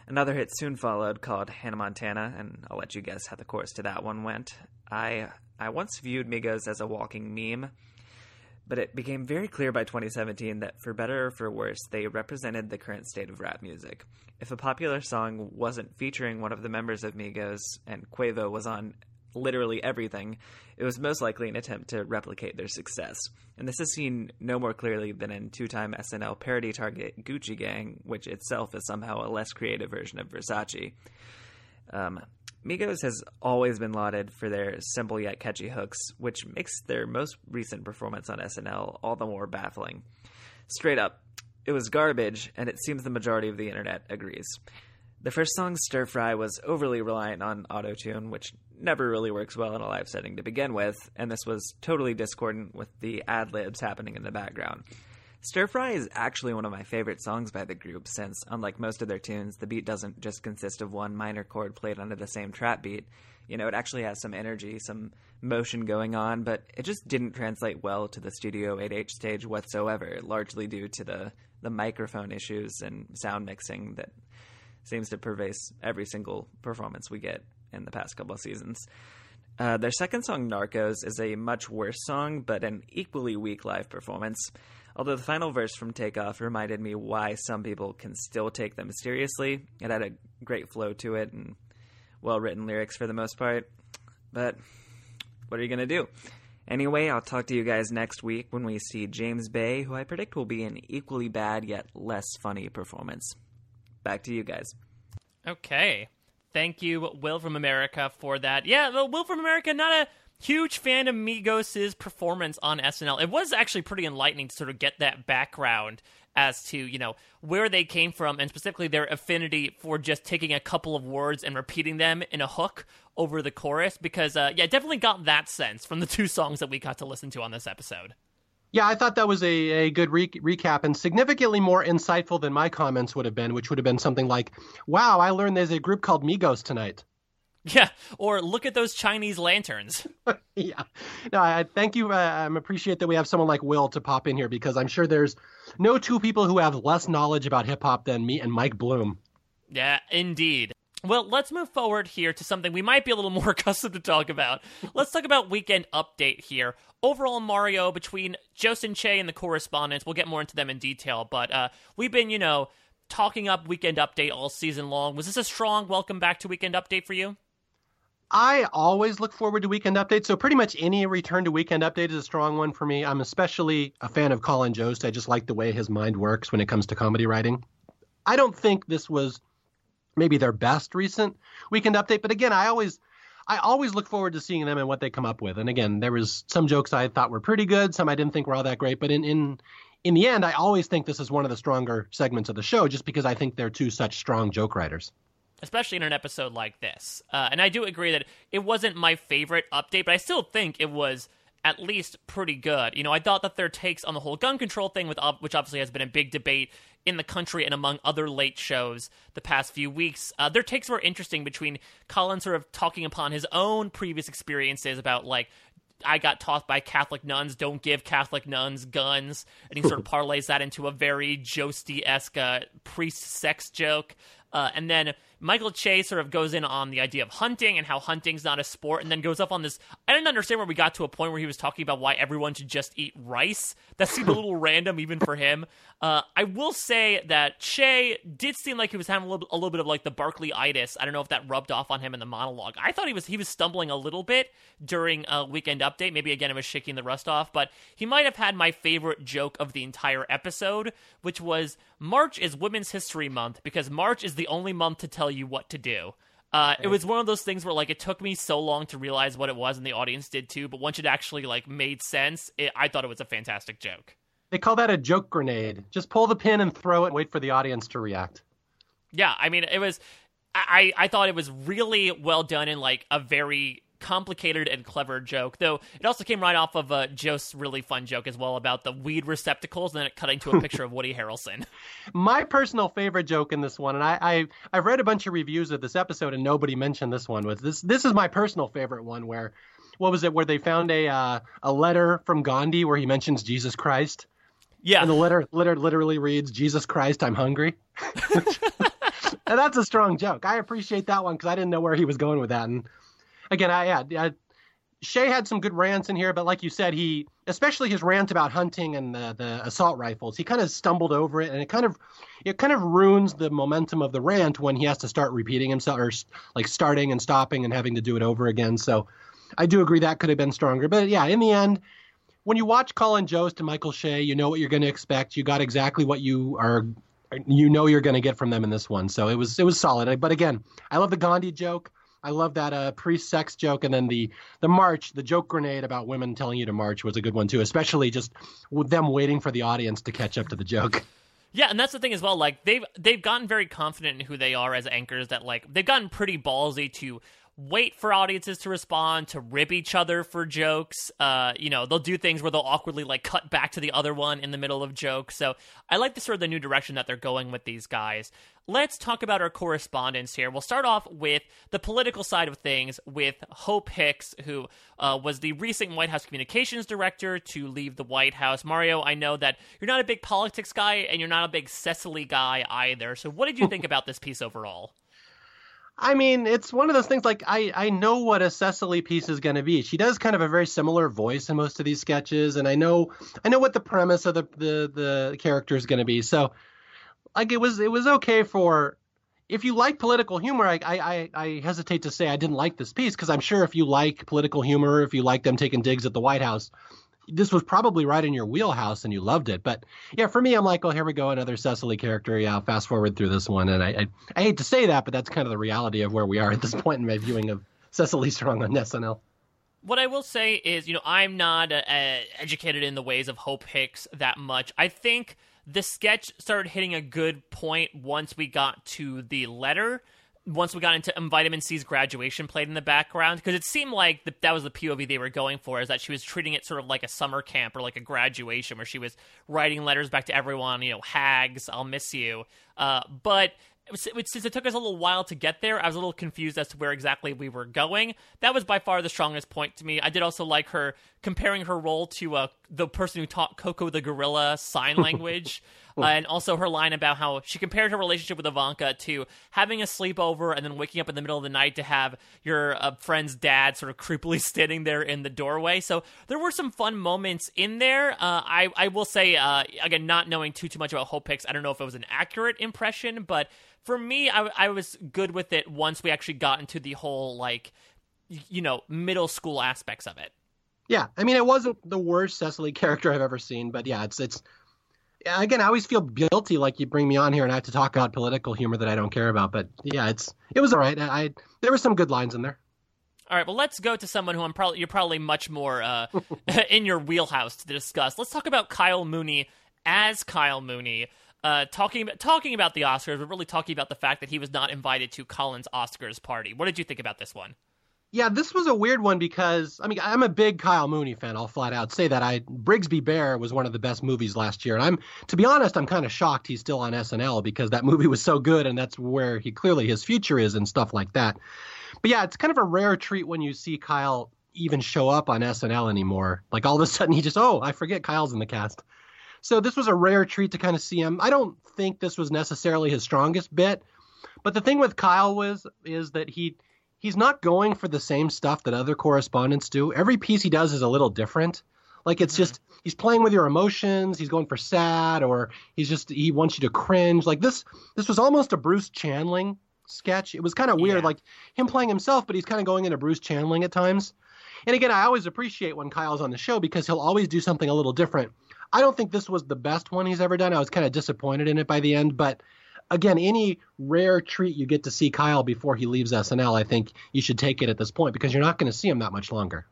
Another hit soon followed called Hannah Montana, and I'll let you guess how the chorus to that one went. I I once viewed Migos as a walking meme, but it became very clear by 2017 that for better or for worse, they represented the current state of rap music. If a popular song wasn't featuring one of the members of Migos and Quavo was on literally everything, it was most likely an attempt to replicate their success. And this is seen no more clearly than in two time SNL parody target Gucci Gang, which itself is somehow a less creative version of Versace. Um, Migos has always been lauded for their simple yet catchy hooks, which makes their most recent performance on SNL all the more baffling. Straight up, it was garbage, and it seems the majority of the internet agrees. The first song, Stir Fry, was overly reliant on autotune, which never really works well in a live setting to begin with, and this was totally discordant with the ad libs happening in the background. Stir Fry is actually one of my favorite songs by the group, since, unlike most of their tunes, the beat doesn't just consist of one minor chord played under the same trap beat. You know, it actually has some energy, some motion going on, but it just didn't translate well to the Studio 8H stage whatsoever, largely due to the, the microphone issues and sound mixing that seems to pervade every single performance we get in the past couple of seasons. Uh, their second song, Narcos, is a much worse song, but an equally weak live performance. Although the final verse from Takeoff reminded me why some people can still take them seriously. It had a great flow to it and well written lyrics for the most part. But what are you going to do? Anyway, I'll talk to you guys next week when we see James Bay, who I predict will be an equally bad yet less funny performance. Back to you guys. Okay. Thank you, Will from America, for that. Yeah, Will from America, not a huge fan of Migos' performance on SNL. It was actually pretty enlightening to sort of get that background as to, you know, where they came from and specifically their affinity for just taking a couple of words and repeating them in a hook over the chorus because uh, yeah, definitely got that sense from the two songs that we got to listen to on this episode. Yeah, I thought that was a, a good re- recap and significantly more insightful than my comments would have been, which would have been something like, wow, I learned there's a group called Migos tonight. Yeah, or look at those Chinese lanterns. yeah, no, I thank you. Uh, I appreciate that we have someone like Will to pop in here because I'm sure there's no two people who have less knowledge about hip hop than me and Mike Bloom. Yeah, indeed. Well, let's move forward here to something we might be a little more accustomed to talk about. Let's talk about weekend update here. Overall, Mario between Josin Che and the correspondents, we'll get more into them in detail, but uh, we've been, you know, talking up weekend update all season long. Was this a strong welcome back to weekend update for you? I always look forward to weekend updates, so pretty much any return to weekend update is a strong one for me. I'm especially a fan of Colin Jost. I just like the way his mind works when it comes to comedy writing. I don't think this was maybe their best recent weekend update. But again, I always I always look forward to seeing them and what they come up with. And again, there was some jokes I thought were pretty good, some I didn't think were all that great. But in in in the end, I always think this is one of the stronger segments of the show, just because I think they're two such strong joke writers especially in an episode like this. Uh, and I do agree that it wasn't my favorite update, but I still think it was at least pretty good. You know, I thought that their takes on the whole gun control thing, with which obviously has been a big debate in the country and among other late shows the past few weeks, uh, their takes were interesting between Colin sort of talking upon his own previous experiences about like I got taught by Catholic nuns, don't give Catholic nuns guns. And he sort of parlays that into a very Josty esque uh, priest sex joke. Uh, and then Michael Che sort of goes in on the idea of hunting and how hunting's not a sport, and then goes up on this. I didn't understand where we got to a point where he was talking about why everyone should just eat rice. That seemed a little random even for him. Uh, I will say that Che did seem like he was having a little, a little bit of like the Barkley itis. I don't know if that rubbed off on him in the monologue. I thought he was he was stumbling a little bit during a weekend update. Maybe again it was shaking the rust off, but he might have had my favorite joke of the entire episode, which was March is Women's History Month because March is the only month to tell you what to do. Uh, it was one of those things where like it took me so long to realize what it was, and the audience did too. But once it actually like made sense, it, I thought it was a fantastic joke. They call that a joke grenade. Just pull the pin and throw it. And wait for the audience to react. Yeah, I mean, it was. I I thought it was really well done in like a very complicated and clever joke. Though it also came right off of uh, Joe's really fun joke as well about the weed receptacles, and then it cutting to a picture of Woody Harrelson. My personal favorite joke in this one, and I, I I've read a bunch of reviews of this episode, and nobody mentioned this one. Was this this is my personal favorite one where. What was it? Where they found a uh, a letter from Gandhi where he mentions Jesus Christ, yeah. And the letter, letter literally reads, Jesus Christ, I'm hungry. and that's a strong joke. I appreciate that one because I didn't know where he was going with that. And again, I, I, Che had some good rants in here, but like you said, he, especially his rant about hunting and the, the assault rifles, he kind of stumbled over it, and it kind of, it kind of ruins the momentum of the rant when he has to start repeating himself or like starting and stopping and having to do it over again. So, I do agree that could have been stronger, but yeah, in the end, when you watch Colin Jost to Michael Che, you know what you're going to expect. You got exactly what you are, you know you're going to get from them in this one. So it was it was solid. But again, I love the Gandhi joke. I love that uh, pre-sex joke, and then the the march, the joke grenade about women telling you to march was a good one too. Especially just with them waiting for the audience to catch up to the joke. Yeah, and that's the thing as well. Like they've they've gotten very confident in who they are as anchors. That like they've gotten pretty ballsy to wait for audiences to respond, to rib each other for jokes. Uh, you know, they'll do things where they'll awkwardly like cut back to the other one in the middle of jokes. So I like the sort of the new direction that they're going with these guys. Let's talk about our correspondence here. We'll start off with the political side of things with Hope Hicks, who uh, was the recent White House communications director to leave the White House. Mario, I know that you're not a big politics guy and you're not a big Cecily guy either. So what did you think about this piece overall? I mean, it's one of those things like I, I know what a Cecily piece is going to be. She does kind of a very similar voice in most of these sketches, and I know I know what the premise of the the, the character is going to be. So, like, it was it was okay for if you like political humor. I I, I hesitate to say I didn't like this piece because I'm sure if you like political humor, if you like them taking digs at the White House, this was probably right in your wheelhouse and you loved it. But yeah, for me, I'm like, oh, here we go, another Cecily character. Yeah, I'll fast forward through this one, and I, I, I hate to say that, but that's kind of the reality of where we are at this point in my viewing of Cecily Strong on SNL. What I will say is, you know, I'm not uh, educated in the ways of Hope Hicks that much. I think the sketch started hitting a good point once we got to the letter once we got into Vitamin C's graduation played in the background because it seemed like the, that was the POV they were going for is that she was treating it sort of like a summer camp or like a graduation where she was writing letters back to everyone, you know, hags, I'll miss you. Uh, but since it took us a little while to get there, I was a little confused as to where exactly we were going. That was by far the strongest point to me. I did also like her comparing her role to uh, the person who taught Coco the gorilla sign language, uh, and also her line about how she compared her relationship with Ivanka to having a sleepover and then waking up in the middle of the night to have your uh, friend's dad sort of creepily standing there in the doorway. So there were some fun moments in there. Uh, I I will say uh, again, not knowing too too much about Hope Hicks, I don't know if it was an accurate impression, but for me, I, I was good with it once we actually got into the whole like you know middle school aspects of it. Yeah, I mean, it wasn't the worst Cecily character I've ever seen, but yeah, it's it's. Again, I always feel guilty, like you bring me on here and I have to talk about political humor that I don't care about. But yeah, it's it was all right. I, I there were some good lines in there. All right, well, let's go to someone who I'm probably you're probably much more uh, in your wheelhouse to discuss. Let's talk about Kyle Mooney as Kyle Mooney. Uh, talking talking about the Oscars, but really talking about the fact that he was not invited to Colin's Oscars party. What did you think about this one? Yeah, this was a weird one because I mean I'm a big Kyle Mooney fan. I'll flat out say that. I Brigsby Bear was one of the best movies last year, and I'm to be honest, I'm kind of shocked he's still on SNL because that movie was so good, and that's where he clearly his future is and stuff like that. But yeah, it's kind of a rare treat when you see Kyle even show up on SNL anymore. Like all of a sudden he just oh I forget Kyle's in the cast. So this was a rare treat to kind of see him. I don't think this was necessarily his strongest bit, but the thing with Kyle was is that he he's not going for the same stuff that other correspondents do. Every piece he does is a little different. Like it's mm-hmm. just he's playing with your emotions. He's going for sad, or he's just he wants you to cringe. Like this, this was almost a Bruce Chandling sketch. It was kind of weird, yeah. like him playing himself, but he's kind of going into Bruce Chandling at times. And again, I always appreciate when Kyle's on the show because he'll always do something a little different. I don't think this was the best one he's ever done. I was kind of disappointed in it by the end, but again, any rare treat you get to see Kyle before he leaves SNL, I think you should take it at this point because you're not going to see him that much longer.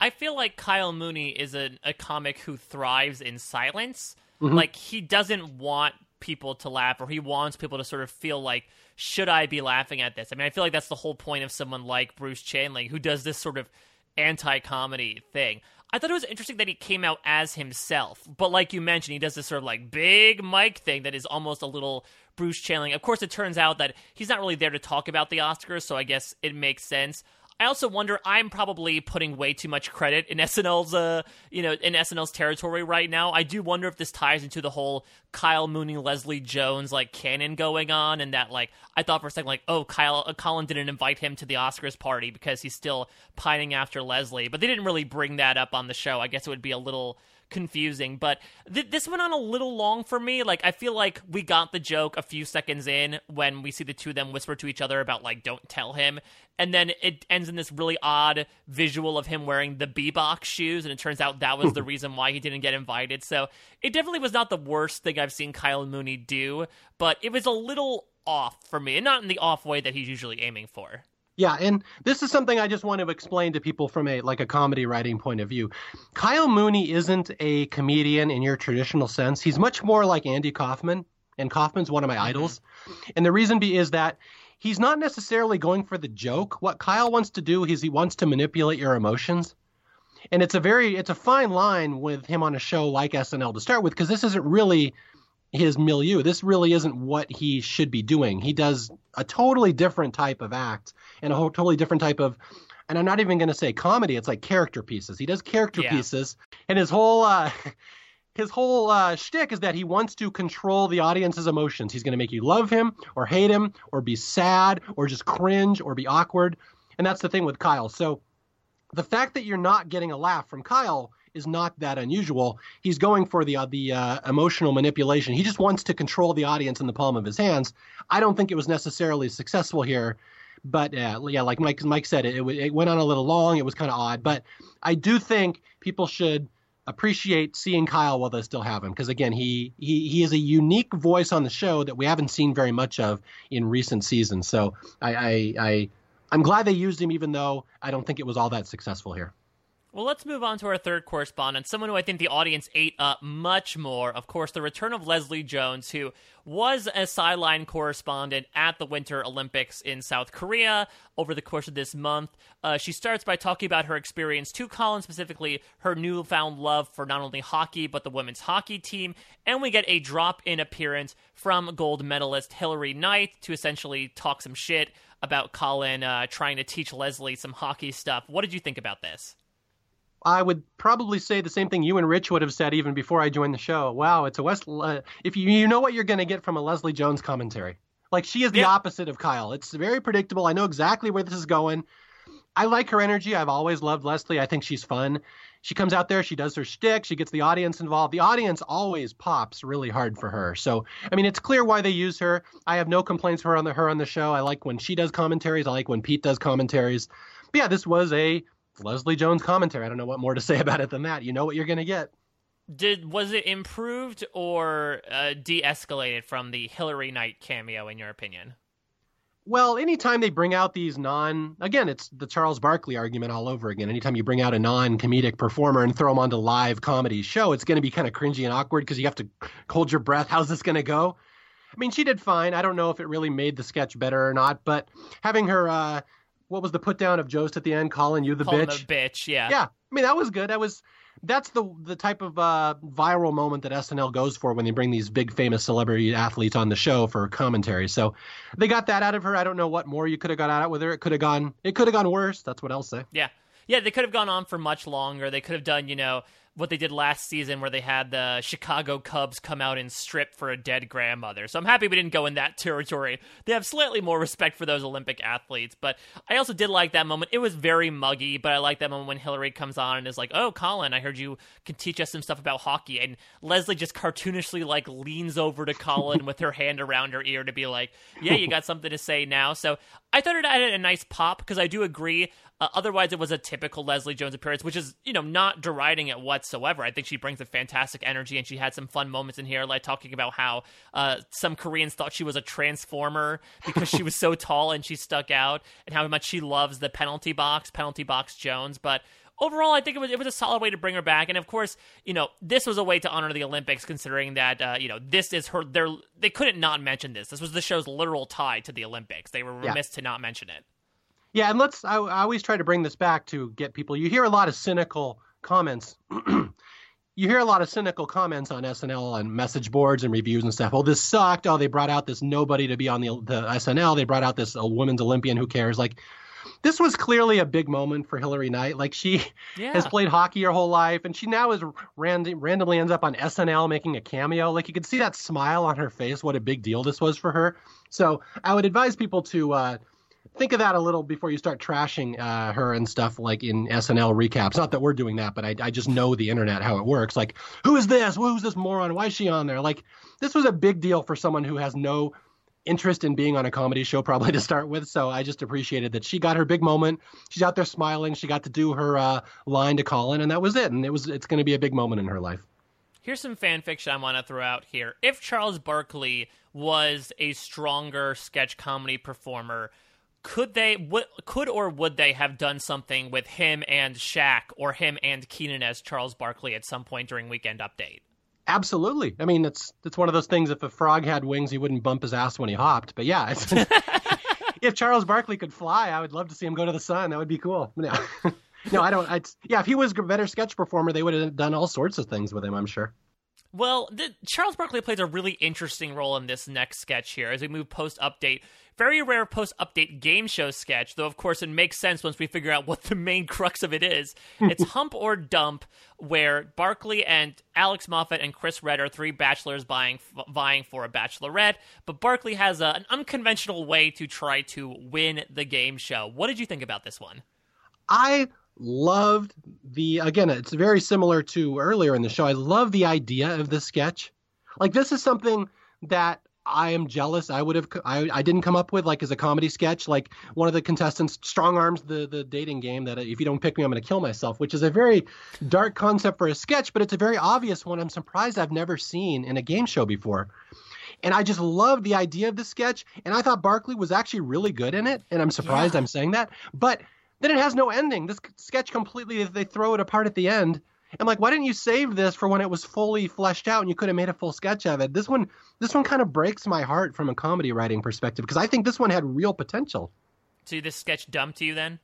I feel like Kyle Mooney is a, a comic who thrives in silence. Mm-hmm. Like he doesn't want people to laugh or he wants people to sort of feel like should I be laughing at this? I mean, I feel like that's the whole point of someone like Bruce Chandling who does this sort of anti-comedy thing. I thought it was interesting that he came out as himself, but like you mentioned, he does this sort of like big mic thing that is almost a little Bruce Chandling. Of course, it turns out that he's not really there to talk about the Oscars, so I guess it makes sense. I also wonder. I'm probably putting way too much credit in SNL's, uh, you know, in SNL's territory right now. I do wonder if this ties into the whole Kyle Mooney, Leslie Jones like canon going on, and that like I thought for a second like, oh, Kyle, uh, Colin didn't invite him to the Oscars party because he's still pining after Leslie, but they didn't really bring that up on the show. I guess it would be a little confusing, but th- this went on a little long for me. Like, I feel like we got the joke a few seconds in when we see the two of them whisper to each other about, like, don't tell him. And then it ends in this really odd visual of him wearing the B box shoes, and it turns out that was the reason why he didn't get invited. So it definitely was not the worst thing I've seen Kyle Mooney do, but it was a little off for me, and not in the off way that he's usually aiming for. Yeah, and this is something I just want to explain to people from a like a comedy writing point of view. Kyle Mooney isn't a comedian in your traditional sense. He's much more like Andy Kaufman, and Kaufman's one of my mm-hmm. idols. And the reason be is that he's not necessarily going for the joke. What Kyle wants to do is he wants to manipulate your emotions. And it's a very it's a fine line with him on a show like SNL to start with because this isn't really his milieu. This really isn't what he should be doing. He does a totally different type of act and a whole totally different type of and I'm not even going to say comedy. It's like character pieces. He does character yeah. pieces, and his whole uh, his whole uh, shtick is that he wants to control the audience's emotions. He's going to make you love him or hate him or be sad or just cringe or be awkward, and that's the thing with Kyle. So the fact that you're not getting a laugh from Kyle is not that unusual. He's going for the uh, the uh, emotional manipulation. He just wants to control the audience in the palm of his hands. I don't think it was necessarily successful here, but uh, yeah, like Mike Mike said, it, it went on a little long. It was kind of odd, but I do think people should appreciate seeing Kyle while they still have him because again, he he he is a unique voice on the show that we haven't seen very much of in recent seasons. So I I, I I'm glad they used him, even though I don't think it was all that successful here. Well, let's move on to our third correspondent, someone who I think the audience ate up much more. Of course, the return of Leslie Jones, who was a sideline correspondent at the Winter Olympics in South Korea over the course of this month. Uh, she starts by talking about her experience to Colin, specifically her newfound love for not only hockey, but the women's hockey team. And we get a drop in appearance from gold medalist Hilary Knight to essentially talk some shit about Colin uh, trying to teach Leslie some hockey stuff. What did you think about this? I would probably say the same thing you and Rich would have said even before I joined the show. Wow, it's a West. Uh, if you you know what you're going to get from a Leslie Jones commentary, like she is the yeah. opposite of Kyle. It's very predictable. I know exactly where this is going. I like her energy. I've always loved Leslie. I think she's fun. She comes out there, she does her shtick, she gets the audience involved. The audience always pops really hard for her. So, I mean, it's clear why they use her. I have no complaints for her on the her on the show. I like when she does commentaries. I like when Pete does commentaries. But yeah, this was a Leslie Jones commentary. I don't know what more to say about it than that. You know what you're going to get. Did was it improved or uh, de-escalated from the Hilary Knight cameo in your opinion? Well, anytime they bring out these non, again, it's the Charles Barkley argument all over again. Anytime you bring out a non-comedic performer and throw them onto live comedy show, it's going to be kind of cringy and awkward because you have to hold your breath. How's this going to go? I mean, she did fine. I don't know if it really made the sketch better or not, but having her, uh, what was the put down of Jost at the end? Calling you the Calling bitch. the bitch, yeah. Yeah, I mean that was good. That was that's the the type of uh, viral moment that SNL goes for when they bring these big famous celebrity athletes on the show for commentary. So they got that out of her. I don't know what more you could have got out of her. It could have gone it could have gone worse. That's what I'll say. Yeah. Yeah, they could have gone on for much longer. They could have done, you know, what they did last season where they had the Chicago Cubs come out and strip for a dead grandmother. So I'm happy we didn't go in that territory. They have slightly more respect for those Olympic athletes, but I also did like that moment. It was very muggy, but I like that moment when Hilary comes on and is like, "Oh, Colin, I heard you can teach us some stuff about hockey." And Leslie just cartoonishly like leans over to Colin with her hand around her ear to be like, "Yeah, you got something to say now." So I thought it added a nice pop because I do agree uh, otherwise, it was a typical Leslie Jones appearance, which is, you know, not deriding it whatsoever. I think she brings a fantastic energy and she had some fun moments in here, like talking about how uh, some Koreans thought she was a transformer because she was so tall and she stuck out, and how much she loves the penalty box, penalty box Jones. But overall, I think it was it was a solid way to bring her back. And of course, you know, this was a way to honor the Olympics, considering that uh, you know this is her. They they couldn't not mention this. This was the show's literal tie to the Olympics. They were remiss yeah. to not mention it. Yeah, and let's. I, I always try to bring this back to get people. You hear a lot of cynical comments. you hear a lot of cynical comments on SNL and message boards and reviews and stuff. Oh, this sucked. Oh, they brought out this nobody to be on the the SNL. They brought out this a women's Olympian. Who cares? Like, this was clearly a big moment for Hilary Knight. Like she yeah. has played hockey her whole life, and she now is random, randomly ends up on SNL making a cameo. Like you could see that smile on her face. What a big deal this was for her. So I would advise people to. Uh, think of that a little before you start trashing uh, her and stuff like in SNL recaps. Not that we're doing that, but I, I just know the internet how it works. Like, who is this? Who's this moron? Why is she on there? Like, this was a big deal for someone who has no interest in being on a comedy show probably to start with. So I just appreciated that she got her big moment. She's out there smiling. She got to do her uh, line to Colin, and that was it. And it was it's going to be a big moment in her life. Here's some fan fiction I want to throw out here. If Charles Barkley was a stronger sketch comedy performer, could they would could or would they have done something with him and Shaq or him and Kenan as Charles Barkley at some point during Weekend Update? Absolutely. I mean, it's it's one of those things. If a frog had wings, he wouldn't bump his ass when he hopped. But yeah, if Charles Barkley could fly, I would love to see him go to the sun. That would be cool. No, no, I don't. I'd, yeah, if he was a better sketch performer, they would have done all sorts of things with him. I'm sure. Well, the, Charles Barkley plays a really interesting role in this next sketch here as we move post update. Very rare post update game show sketch, though, of course, it makes sense once we figure out what the main crux of it is. it's Hump or Dump, where Barkley and Alex Moffat and Chris Redd are three bachelors vying, vying for a bachelorette, but Barkley has a, an unconventional way to try to win the game show. What did you think about this one? I loved the again it's very similar to earlier in the show i love the idea of this sketch like this is something that i am jealous i would have I, I didn't come up with like as a comedy sketch like one of the contestants strong arms the the dating game that uh, if you don't pick me i'm going to kill myself which is a very dark concept for a sketch but it's a very obvious one i'm surprised i've never seen in a game show before and I just loved the idea of the sketch. And I thought Barkley was actually really good in it. And I'm surprised yeah. I'm saying that. But then it has no ending. This sketch completely they throw it apart at the end. I'm like, why didn't you save this for when it was fully fleshed out and you could have made a full sketch of it? This one, this one kind of breaks my heart from a comedy writing perspective because I think this one had real potential. So this sketch dumped you then?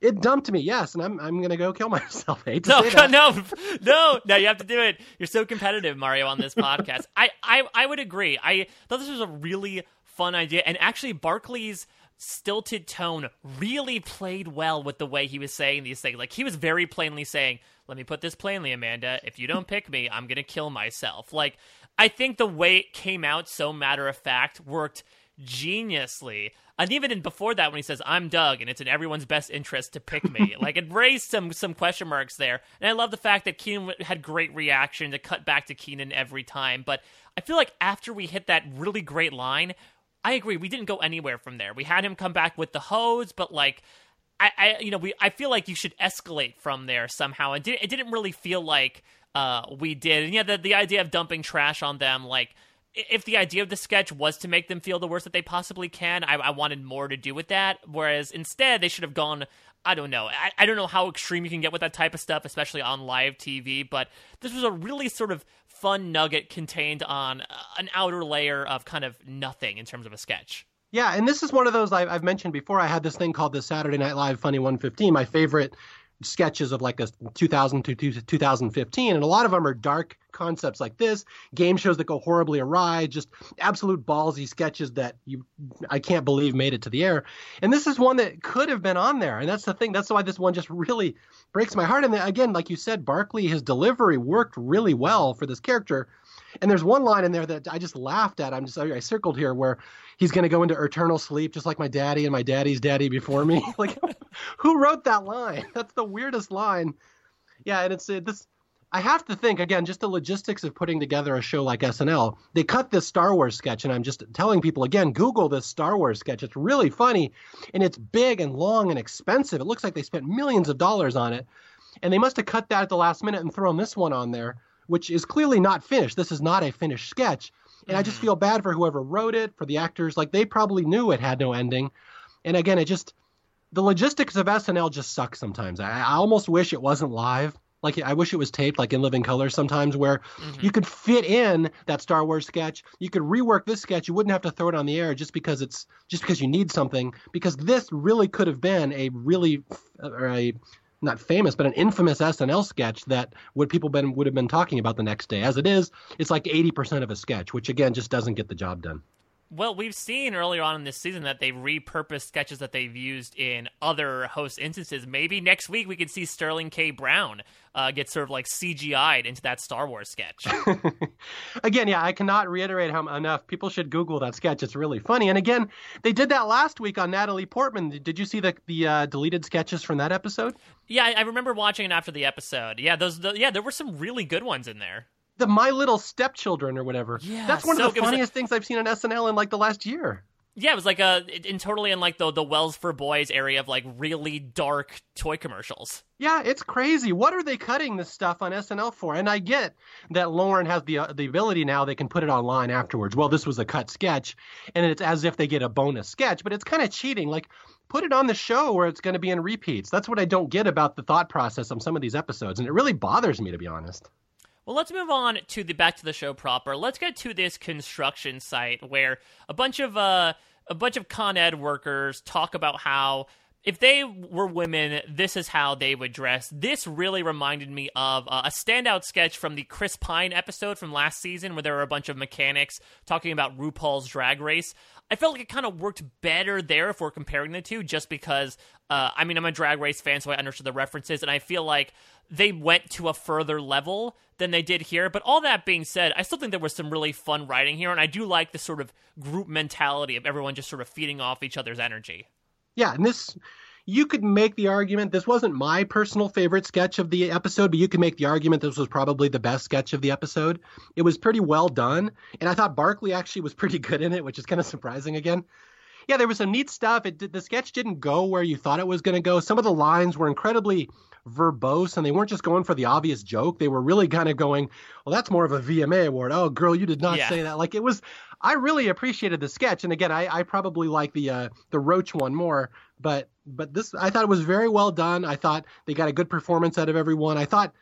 It dumped me, yes, and I'm I'm gonna go kill myself. I hate to no, say that. no, no, no. You have to do it. You're so competitive, Mario, on this podcast. I, I I would agree. I thought this was a really fun idea, and actually Barkley's stilted tone really played well with the way he was saying these things. Like he was very plainly saying, "Let me put this plainly, Amanda. If you don't pick me, I'm gonna kill myself." Like I think the way it came out so matter of fact worked geniusly. And even in before that, when he says "I'm Doug" and it's in everyone's best interest to pick me, like it raised some some question marks there. And I love the fact that Kenan had great reaction to cut back to Kenan every time. But I feel like after we hit that really great line, I agree. We didn't go anywhere from there. We had him come back with the hose, but like, I, I you know, we I feel like you should escalate from there somehow. And it, it didn't really feel like uh, we did. And yeah, the the idea of dumping trash on them, like if the idea of the sketch was to make them feel the worst that they possibly can, I, I wanted more to do with that. Whereas instead, they should have gone. I don't know. I, I don't know how extreme you can get with that type of stuff, especially on live TV. But this was a really sort of fun nugget contained on uh, an outer layer of kind of nothing in terms of a sketch. Yeah, and this is one of those I've mentioned before. I had this thing called the Saturday Night Live Funny 115, my favorite sketches of like a 2000 to 2015 and a lot of them are dark concepts like this game shows that go horribly awry just absolute ballsy sketches that you i can't believe made it to the air. And this is one that could have been on there and that's the thing that's why this one just really breaks my heart. And again like you said barkley his delivery worked really well for this character and there's one line in there that I just laughed at. I'm just I circled here where he's going to go into eternal sleep just like my daddy and my daddy's daddy before me. like who wrote that line? That's the weirdest line. Yeah, and it's it, this I have to think again, just the logistics of putting together a show like SNL. They cut this Star Wars sketch, and I'm just telling people again, Google this Star Wars sketch. It's really funny, and it's big and long and expensive. It looks like they spent millions of dollars on it, and they must have cut that at the last minute and thrown this one on there which is clearly not finished. This is not a finished sketch. And. I just mm-hmm. feel bad for whoever wrote it, for the actors. Like they probably knew it had no ending. And again, it just the logistics of SNL just suck sometimes. I, I almost wish it wasn't live. Like I wish it was taped, like in living color sometimes, where mm-hmm. you could fit in that Star Wars sketch. You could rework this sketch. You wouldn't have to throw it on the air just because it's just because you need something. Because this really could have been a really or a not famous, but an infamous SNL sketch that would people been would have been talking about the next day. As it is, it's like 80% of a sketch, which again just doesn't get the job done. Well, we've seen earlier on in this season that they repurposed sketches that they've used in other host instances. Maybe next week we could see Sterling K. Brown uh, get sort of like CGI'd into that Star Wars sketch. again, yeah, I cannot reiterate how enough people should Google that sketch. It's really funny. And again, they did that last week on Natalie Portman. Did you see the the uh, deleted sketches from that episode? Yeah, I, I remember watching it after the episode. Yeah, those. The, yeah, there were some really good ones in there the My Little Stepchildren or whatever. Yeah, that's one so of the funniest things I've seen on SNL in like the last year. Yeah, it was like a in totally in like the the Wells for Boys area of like really dark toy commercials. Yeah, it's crazy. What are they cutting this stuff on SNL for? And I get that Lorne has the uh, the ability now they can put it online afterwards. Well, this was a cut sketch, and it's as if they get a bonus sketch, but it's kind of cheating. Like put it on the show where it's going to be in repeats. That's what I don't get about the thought process on some of these episodes, and it really bothers me to be honest. Well, let's move on to the back to the show proper. Let's get to this construction site where a bunch of uh, a bunch of Con Ed workers talk about how if they were women, this is how they would dress. This really reminded me of uh, a standout sketch from the Chris Pine episode from last season, where there were a bunch of mechanics talking about RuPaul's Drag Race. I felt like it kind of worked better there if we're comparing the two, just because, uh, I mean, I'm a Drag Race fan, so I understood the references, and I feel like they went to a further level than they did here. But all that being said, I still think there was some really fun writing here, and I do like the sort of group mentality of everyone just sort of feeding off each other's energy. Yeah, and this you could make the argument this wasn't my personal favorite sketch of the episode, but you could make the argument this was probably the best sketch of the episode. It was pretty well done, and I thought Barkley actually was pretty good in it, which is kind of surprising again. Yeah, there was some neat stuff. It did, the sketch didn't go where you thought it was going to go. Some of the lines were incredibly verbose and they weren't just going for the obvious joke. They were really kind of going, well, that's more of a VMA award. Oh, girl, you did not yeah. say that. Like it was, I really appreciated the sketch. And again, I, I probably like the, uh, the Roach one more, but, but this, I thought it was very well done. I thought they got a good performance out of everyone. I thought,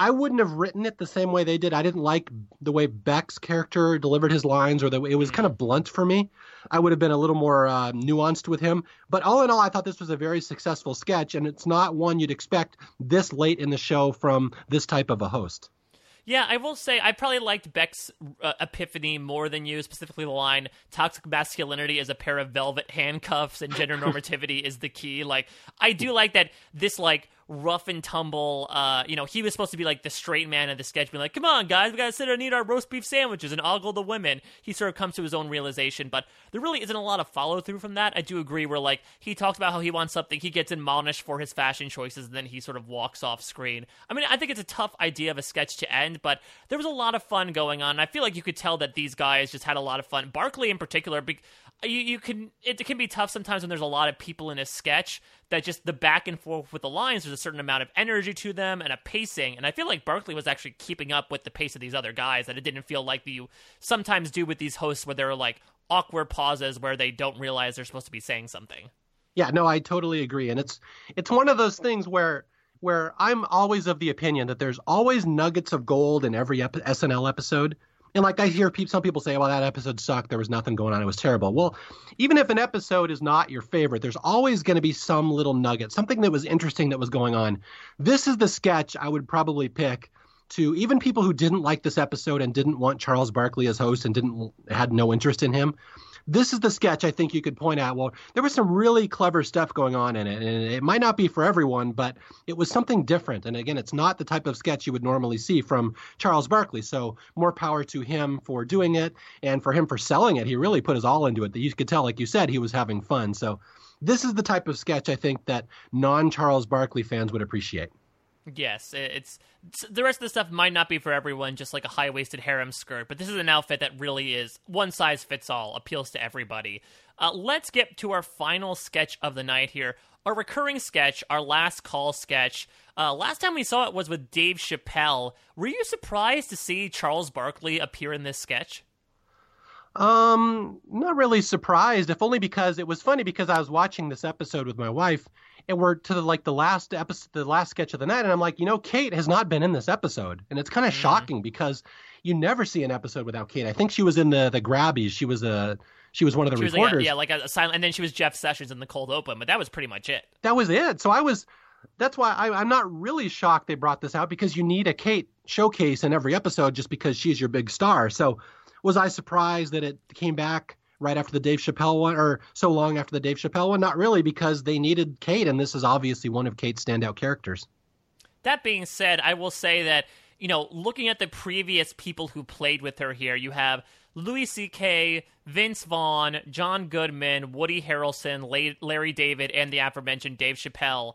I wouldn't have written it the same way they did. I didn't like the way Beck's character delivered his lines, or the it was kind of blunt for me. I would have been a little more uh, nuanced with him. But all in all, I thought this was a very successful sketch, and it's not one you'd expect this late in the show from this type of a host. Yeah, I will say I probably liked Beck's uh, epiphany more than you, specifically the line "toxic masculinity is a pair of velvet handcuffs and gender normativity is the key." Like, I do like that. This like rough and tumble. Uh, you know, he was supposed to be like the straight man of the sketch, being like, "Come on, guys, we gotta sit and eat our roast beef sandwiches and ogle the women." He sort of comes to his own realization, but there really isn't a lot of follow through from that. I do agree. Where like he talks about how he wants something, he gets admonished for his fashion choices, and then he sort of walks off screen. I mean, I think it's a tough idea of a sketch to end, but there was a lot of fun going on. I feel like you could tell that these guys just had a lot of fun. Barkley in particular. You you can it can be tough sometimes when there's a lot of people in a sketch that just the back and forth with the lines there's a certain amount of energy to them and a pacing. And I feel like Barkley was actually keeping up with the pace of these other guys that it didn't feel like you sometimes do with these hosts where there are like awkward pauses where they don't realize they're supposed to be saying something. Yeah, no, I totally agree. And it's it's one of those things where where I'm always of the opinion that there's always nuggets of gold in every ep- SNL episode and like I hear some people say, well, that episode sucked. There was nothing going on. It was terrible. Well, even if an episode is not your favorite, there's always going to be some little nugget, something that was interesting that was going on. This is the sketch I would probably pick to even people who didn't like this episode and didn't want Charles Barkley as host and didn't had no interest in him this is the sketch I think you could point out. Well, there was some really clever stuff going on in it, and it might not be for everyone, but it was something different. And again, it's not the type of sketch you would normally see from Charles Barkley. So more power to him for doing it, and for him for selling it. He really put his all into it. That you could tell, like you said, he was having fun. So this is the type of sketch I think that non Charles Barkley fans would appreciate. Yes, it's, the rest of the stuff might not be for everyone, just like a high waisted harem skirt. But this is an outfit that really is one size fits all, appeals to everybody. Uh, let's get to our final sketch of the night here. Our recurring sketch, our last call sketch. Uh, last time we saw it was with Dave Chappelle. Were you surprised to see Charles Barkley appear in this sketch? Um, not really surprised, if only because it was funny because I was watching this episode with my wife and we're to the like the last episode the last sketch of the night and i'm like you know kate has not been in this episode. And it's kind of mm. shocking because you never see an episode without kate. I think she was in the the grabbies she was a she was one of the she reporters like a, yeah like a, a silent and then she was jeff sessions in the cold open but that was pretty much it. That was it. So i was that's why I, i'm not really shocked they brought this out because you need a kate showcase in every episode just because she's your big star. So was i surprised that it came back right after the Dave Chappelle one, or so long after the Dave Chappelle one? Not really, because they needed Kate, and this is obviously one of Kate's standout characters. That being said, I will say that, you know, looking at the previous people who played with her here, you have Louis C.K., Vince Vaughn, John Goodman, Woody Harrelson, Larry David, and the aforementioned Dave Chappelle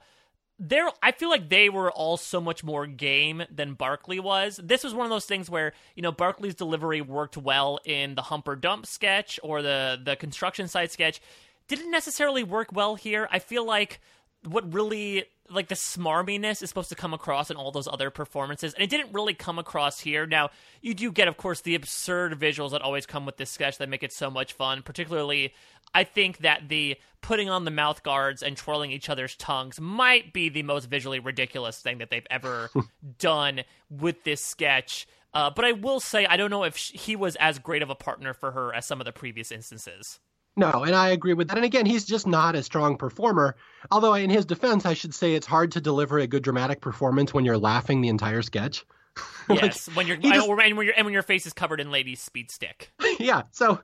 they're I feel like they were all so much more game than Barkley was. This was one of those things where, you know, Barkley's delivery worked well in the Hump or Dump sketch or the the construction site sketch. Didn't necessarily work well here. I feel like what really like the smarminess is supposed to come across in all those other performances and it didn't really come across here. Now you do get of course the absurd visuals that always come with this sketch that make it so much fun particularly i think that the putting on the mouth guards and twirling each other's tongues might be the most visually ridiculous thing that they've ever done with this sketch. Uh, but i will say i don't know if he was as great of a partner for her as some of the previous instances no, and I agree with that. And again, he's just not a strong performer. Although, in his defense, I should say it's hard to deliver a good dramatic performance when you're laughing the entire sketch. yes, when you're, just, and when, and when your face is covered in ladies' speed stick. yeah, so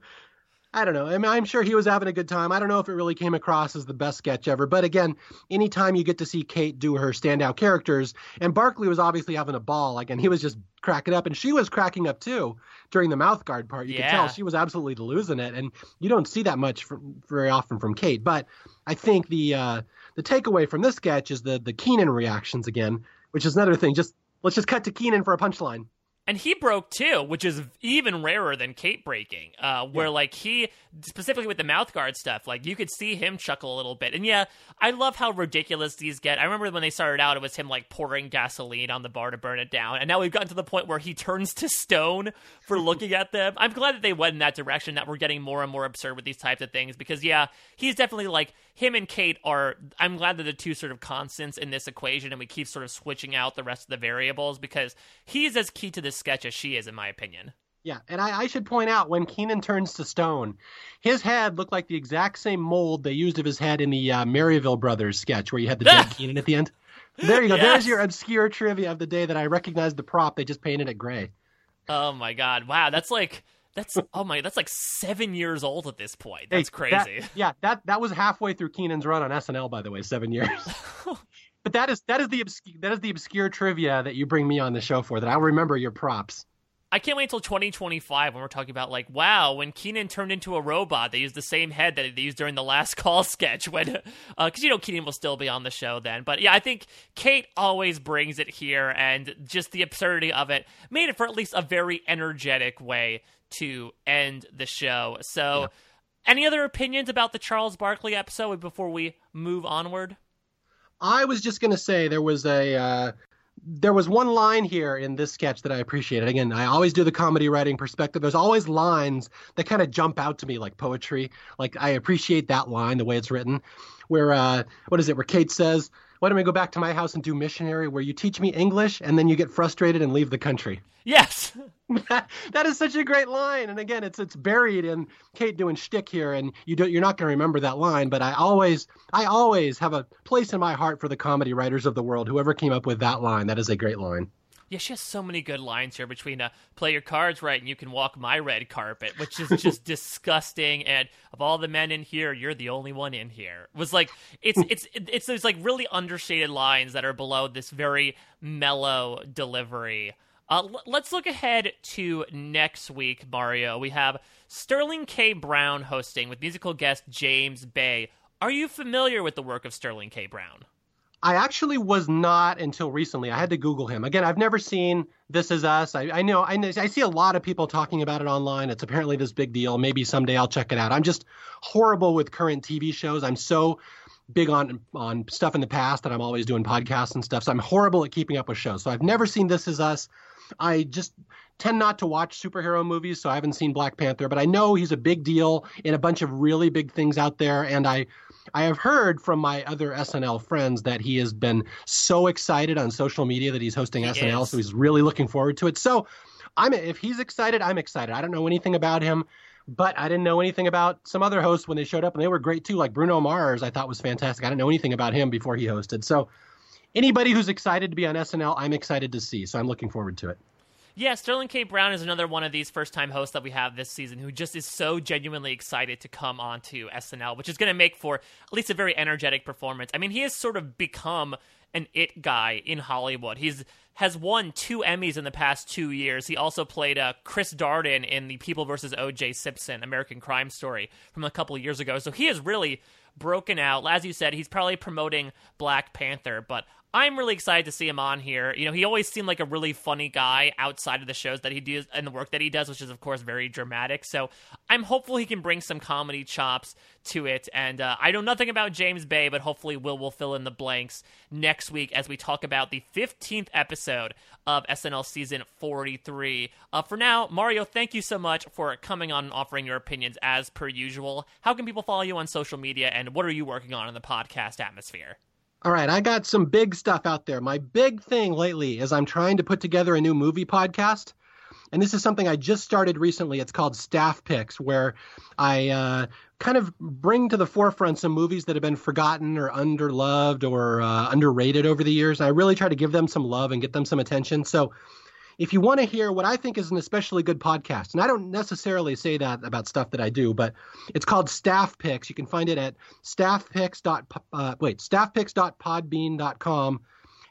I don't know. I mean, I'm sure he was having a good time. I don't know if it really came across as the best sketch ever. But again, anytime you get to see Kate do her standout characters, and Barkley was obviously having a ball. Again, he was just cracking up, and she was cracking up too during the mouth guard part. You yeah. could tell she was absolutely losing it, and you don't see that much from, very often from Kate. But I think the uh, the takeaway from this sketch is the the Kenan reactions again, which is another thing. Just let's just cut to Kenan for a punchline and he broke too, which is even rarer than Kate breaking. Uh, where yeah. like he specifically with the mouth guard stuff, like you could see him chuckle a little bit. And yeah, I love how ridiculous these get. I remember when they started out, it was him like pouring gasoline on the bar to burn it down, and now we've gotten to the point where he turns to stone for looking at them. I'm glad that they went in that direction. That we're getting more and more absurd with these types of things because yeah, he's definitely like him and Kate are. I'm glad that the two sort of constants in this equation, and we keep sort of switching out the rest of the variables because he's as key to this sketch as she is, in my opinion. Yeah, and I, I, should point out when Kenan turns to stone, his head looked like the exact same mold they used of his head in the uh, Maryville Brothers sketch, where you had the dead Kenan at the end. There you go. Yes. There's your obscure trivia of the day that I recognized the prop. They just painted it gray. Oh my god! Wow, that's like that's oh my that's like seven years old at this point. That's hey, crazy. That, yeah, that that was halfway through Kenan's run on SNL, by the way, seven years. but that is that is the obscure that is the obscure trivia that you bring me on the show for. That I'll remember your props. I can't wait until 2025 when we're talking about like, wow, when Kenan turned into a robot, they used the same head that they used during the last call sketch. When, because uh, you know Kenan will still be on the show then. But yeah, I think Kate always brings it here, and just the absurdity of it made it for at least a very energetic way to end the show. So. Yeah Any other opinions about the Charles Barkley episode before we move onward? I was just going to say there was a uh, there was one line here in this sketch that I appreciated. Again, I always do the comedy writing perspective. There's always lines that kind of jump out to me like poetry. Like I appreciate that line, the way it's written. Where uh, what is it? Where Kate says, "Why don't we go back to my house and do missionary? Where you teach me English and then you get frustrated and leave the country." Yes. that, that is such a great line, and again, it's it's buried in Kate doing shtick here, and you don't you're not going to remember that line. But I always I always have a place in my heart for the comedy writers of the world. Whoever came up with that line, that is a great line. Yeah, she has so many good lines here between uh, play your cards right and you can walk my red carpet, which is just disgusting. And of all the men in here, you're the only one in here. It was like it's it's it's those like really understated lines that are below this very mellow delivery. Uh, l- let's look ahead to next week, Mario. We have Sterling K. Brown hosting with musical guest James Bay. Are you familiar with the work of Sterling K. Brown? I actually was not until recently. I had to Google him. Again, I've never seen This Is Us. I, I know I, I see a lot of people talking about it online. It's apparently this big deal. Maybe someday I'll check it out. I'm just horrible with current TV shows. I'm so big on on stuff in the past that I'm always doing podcasts and stuff. So I'm horrible at keeping up with shows. So I've never seen This Is Us. I just tend not to watch superhero movies, so I haven't seen Black Panther, but I know he's a big deal in a bunch of really big things out there, and I I have heard from my other SNL friends that he has been so excited on social media that he's hosting He SNL, is. so he's really looking forward to it. So I'm if he's excited, I'm excited. I don't know anything about him. But I didn't know anything about some other hosts when they showed up, and they were great too. Like Bruno Mars, I thought was fantastic. I didn't know anything about him before he hosted. So, anybody who's excited to be on SNL, I'm excited to see. So, I'm looking forward to it. Yeah, Sterling K. Brown is another one of these first time hosts that we have this season who just is so genuinely excited to come onto SNL, which is going to make for at least a very energetic performance. I mean, he has sort of become an it guy in Hollywood. He's has won two Emmys in the past two years. He also played uh, Chris Darden in the People vs. O.J. Simpson American Crime Story from a couple years ago. So he has really broken out. As you said, he's probably promoting Black Panther, but I'm really excited to see him on here. You know, he always seemed like a really funny guy outside of the shows that he does and the work that he does, which is of course very dramatic. So I'm hopeful he can bring some comedy chops to it. And uh, I know nothing about James Bay, but hopefully Will will fill in the blanks next week as we talk about the 15th episode of SNL season 43. Uh, for now, Mario, thank you so much for coming on and offering your opinions as per usual. How can people follow you on social media, and what are you working on in the podcast atmosphere? All right, I got some big stuff out there. My big thing lately is I'm trying to put together a new movie podcast. And this is something I just started recently. It's called Staff Picks, where I uh, kind of bring to the forefront some movies that have been forgotten or underloved or uh, underrated over the years. And I really try to give them some love and get them some attention. So if you want to hear what I think is an especially good podcast, and I don't necessarily say that about stuff that I do, but it's called Staff Picks. You can find it at staffpicks. Uh, wait, staffpicks.podbean.com.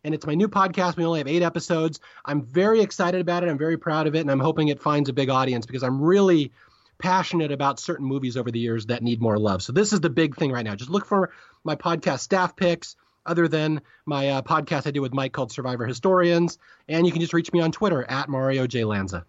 And it's my new podcast. We only have eight episodes. I'm very excited about it. I'm very proud of it, and I'm hoping it finds a big audience because I'm really passionate about certain movies over the years that need more love. So this is the big thing right now. Just look for my podcast, Staff Picks other than my uh, podcast I do with Mike called Survivor Historians. And you can just reach me on Twitter at Mario J. Lanza.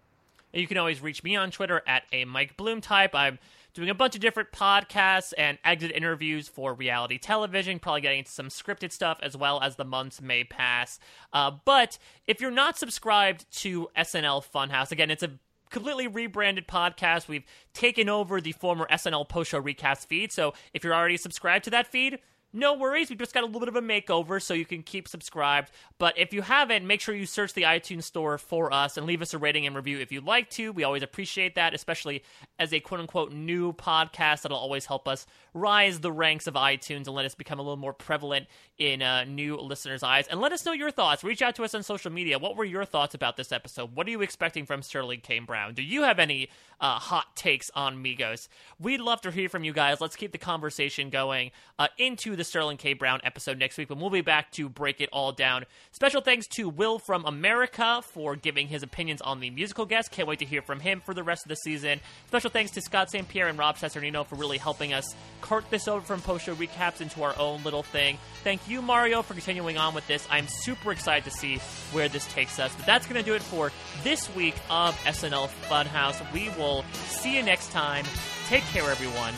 You can always reach me on Twitter at a Mike Bloom type. I'm doing a bunch of different podcasts and exit interviews for reality television, probably getting into some scripted stuff as well as the months may pass. Uh, but if you're not subscribed to SNL Funhouse, again, it's a completely rebranded podcast. We've taken over the former SNL post show recast feed. So if you're already subscribed to that feed, no worries. We've just got a little bit of a makeover so you can keep subscribed. But if you haven't, make sure you search the iTunes store for us and leave us a rating and review if you'd like to. We always appreciate that, especially as a quote unquote new podcast. That'll always help us rise the ranks of iTunes and let us become a little more prevalent in uh, new listeners' eyes. And let us know your thoughts. Reach out to us on social media. What were your thoughts about this episode? What are you expecting from Sterling K. Brown? Do you have any uh, hot takes on Migos? We'd love to hear from you guys. Let's keep the conversation going uh, into the Sterling K. Brown episode next week, but we'll be back to break it all down. Special thanks to Will from America for giving his opinions on the musical guest. Can't wait to hear from him for the rest of the season. Special thanks to Scott St. Pierre and Rob Cesarino for really helping us cart this over from post show recaps into our own little thing. Thank you, Mario, for continuing on with this. I'm super excited to see where this takes us. But that's going to do it for this week of SNL Funhouse. We will see you next time. Take care, everyone.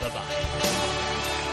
Bye bye.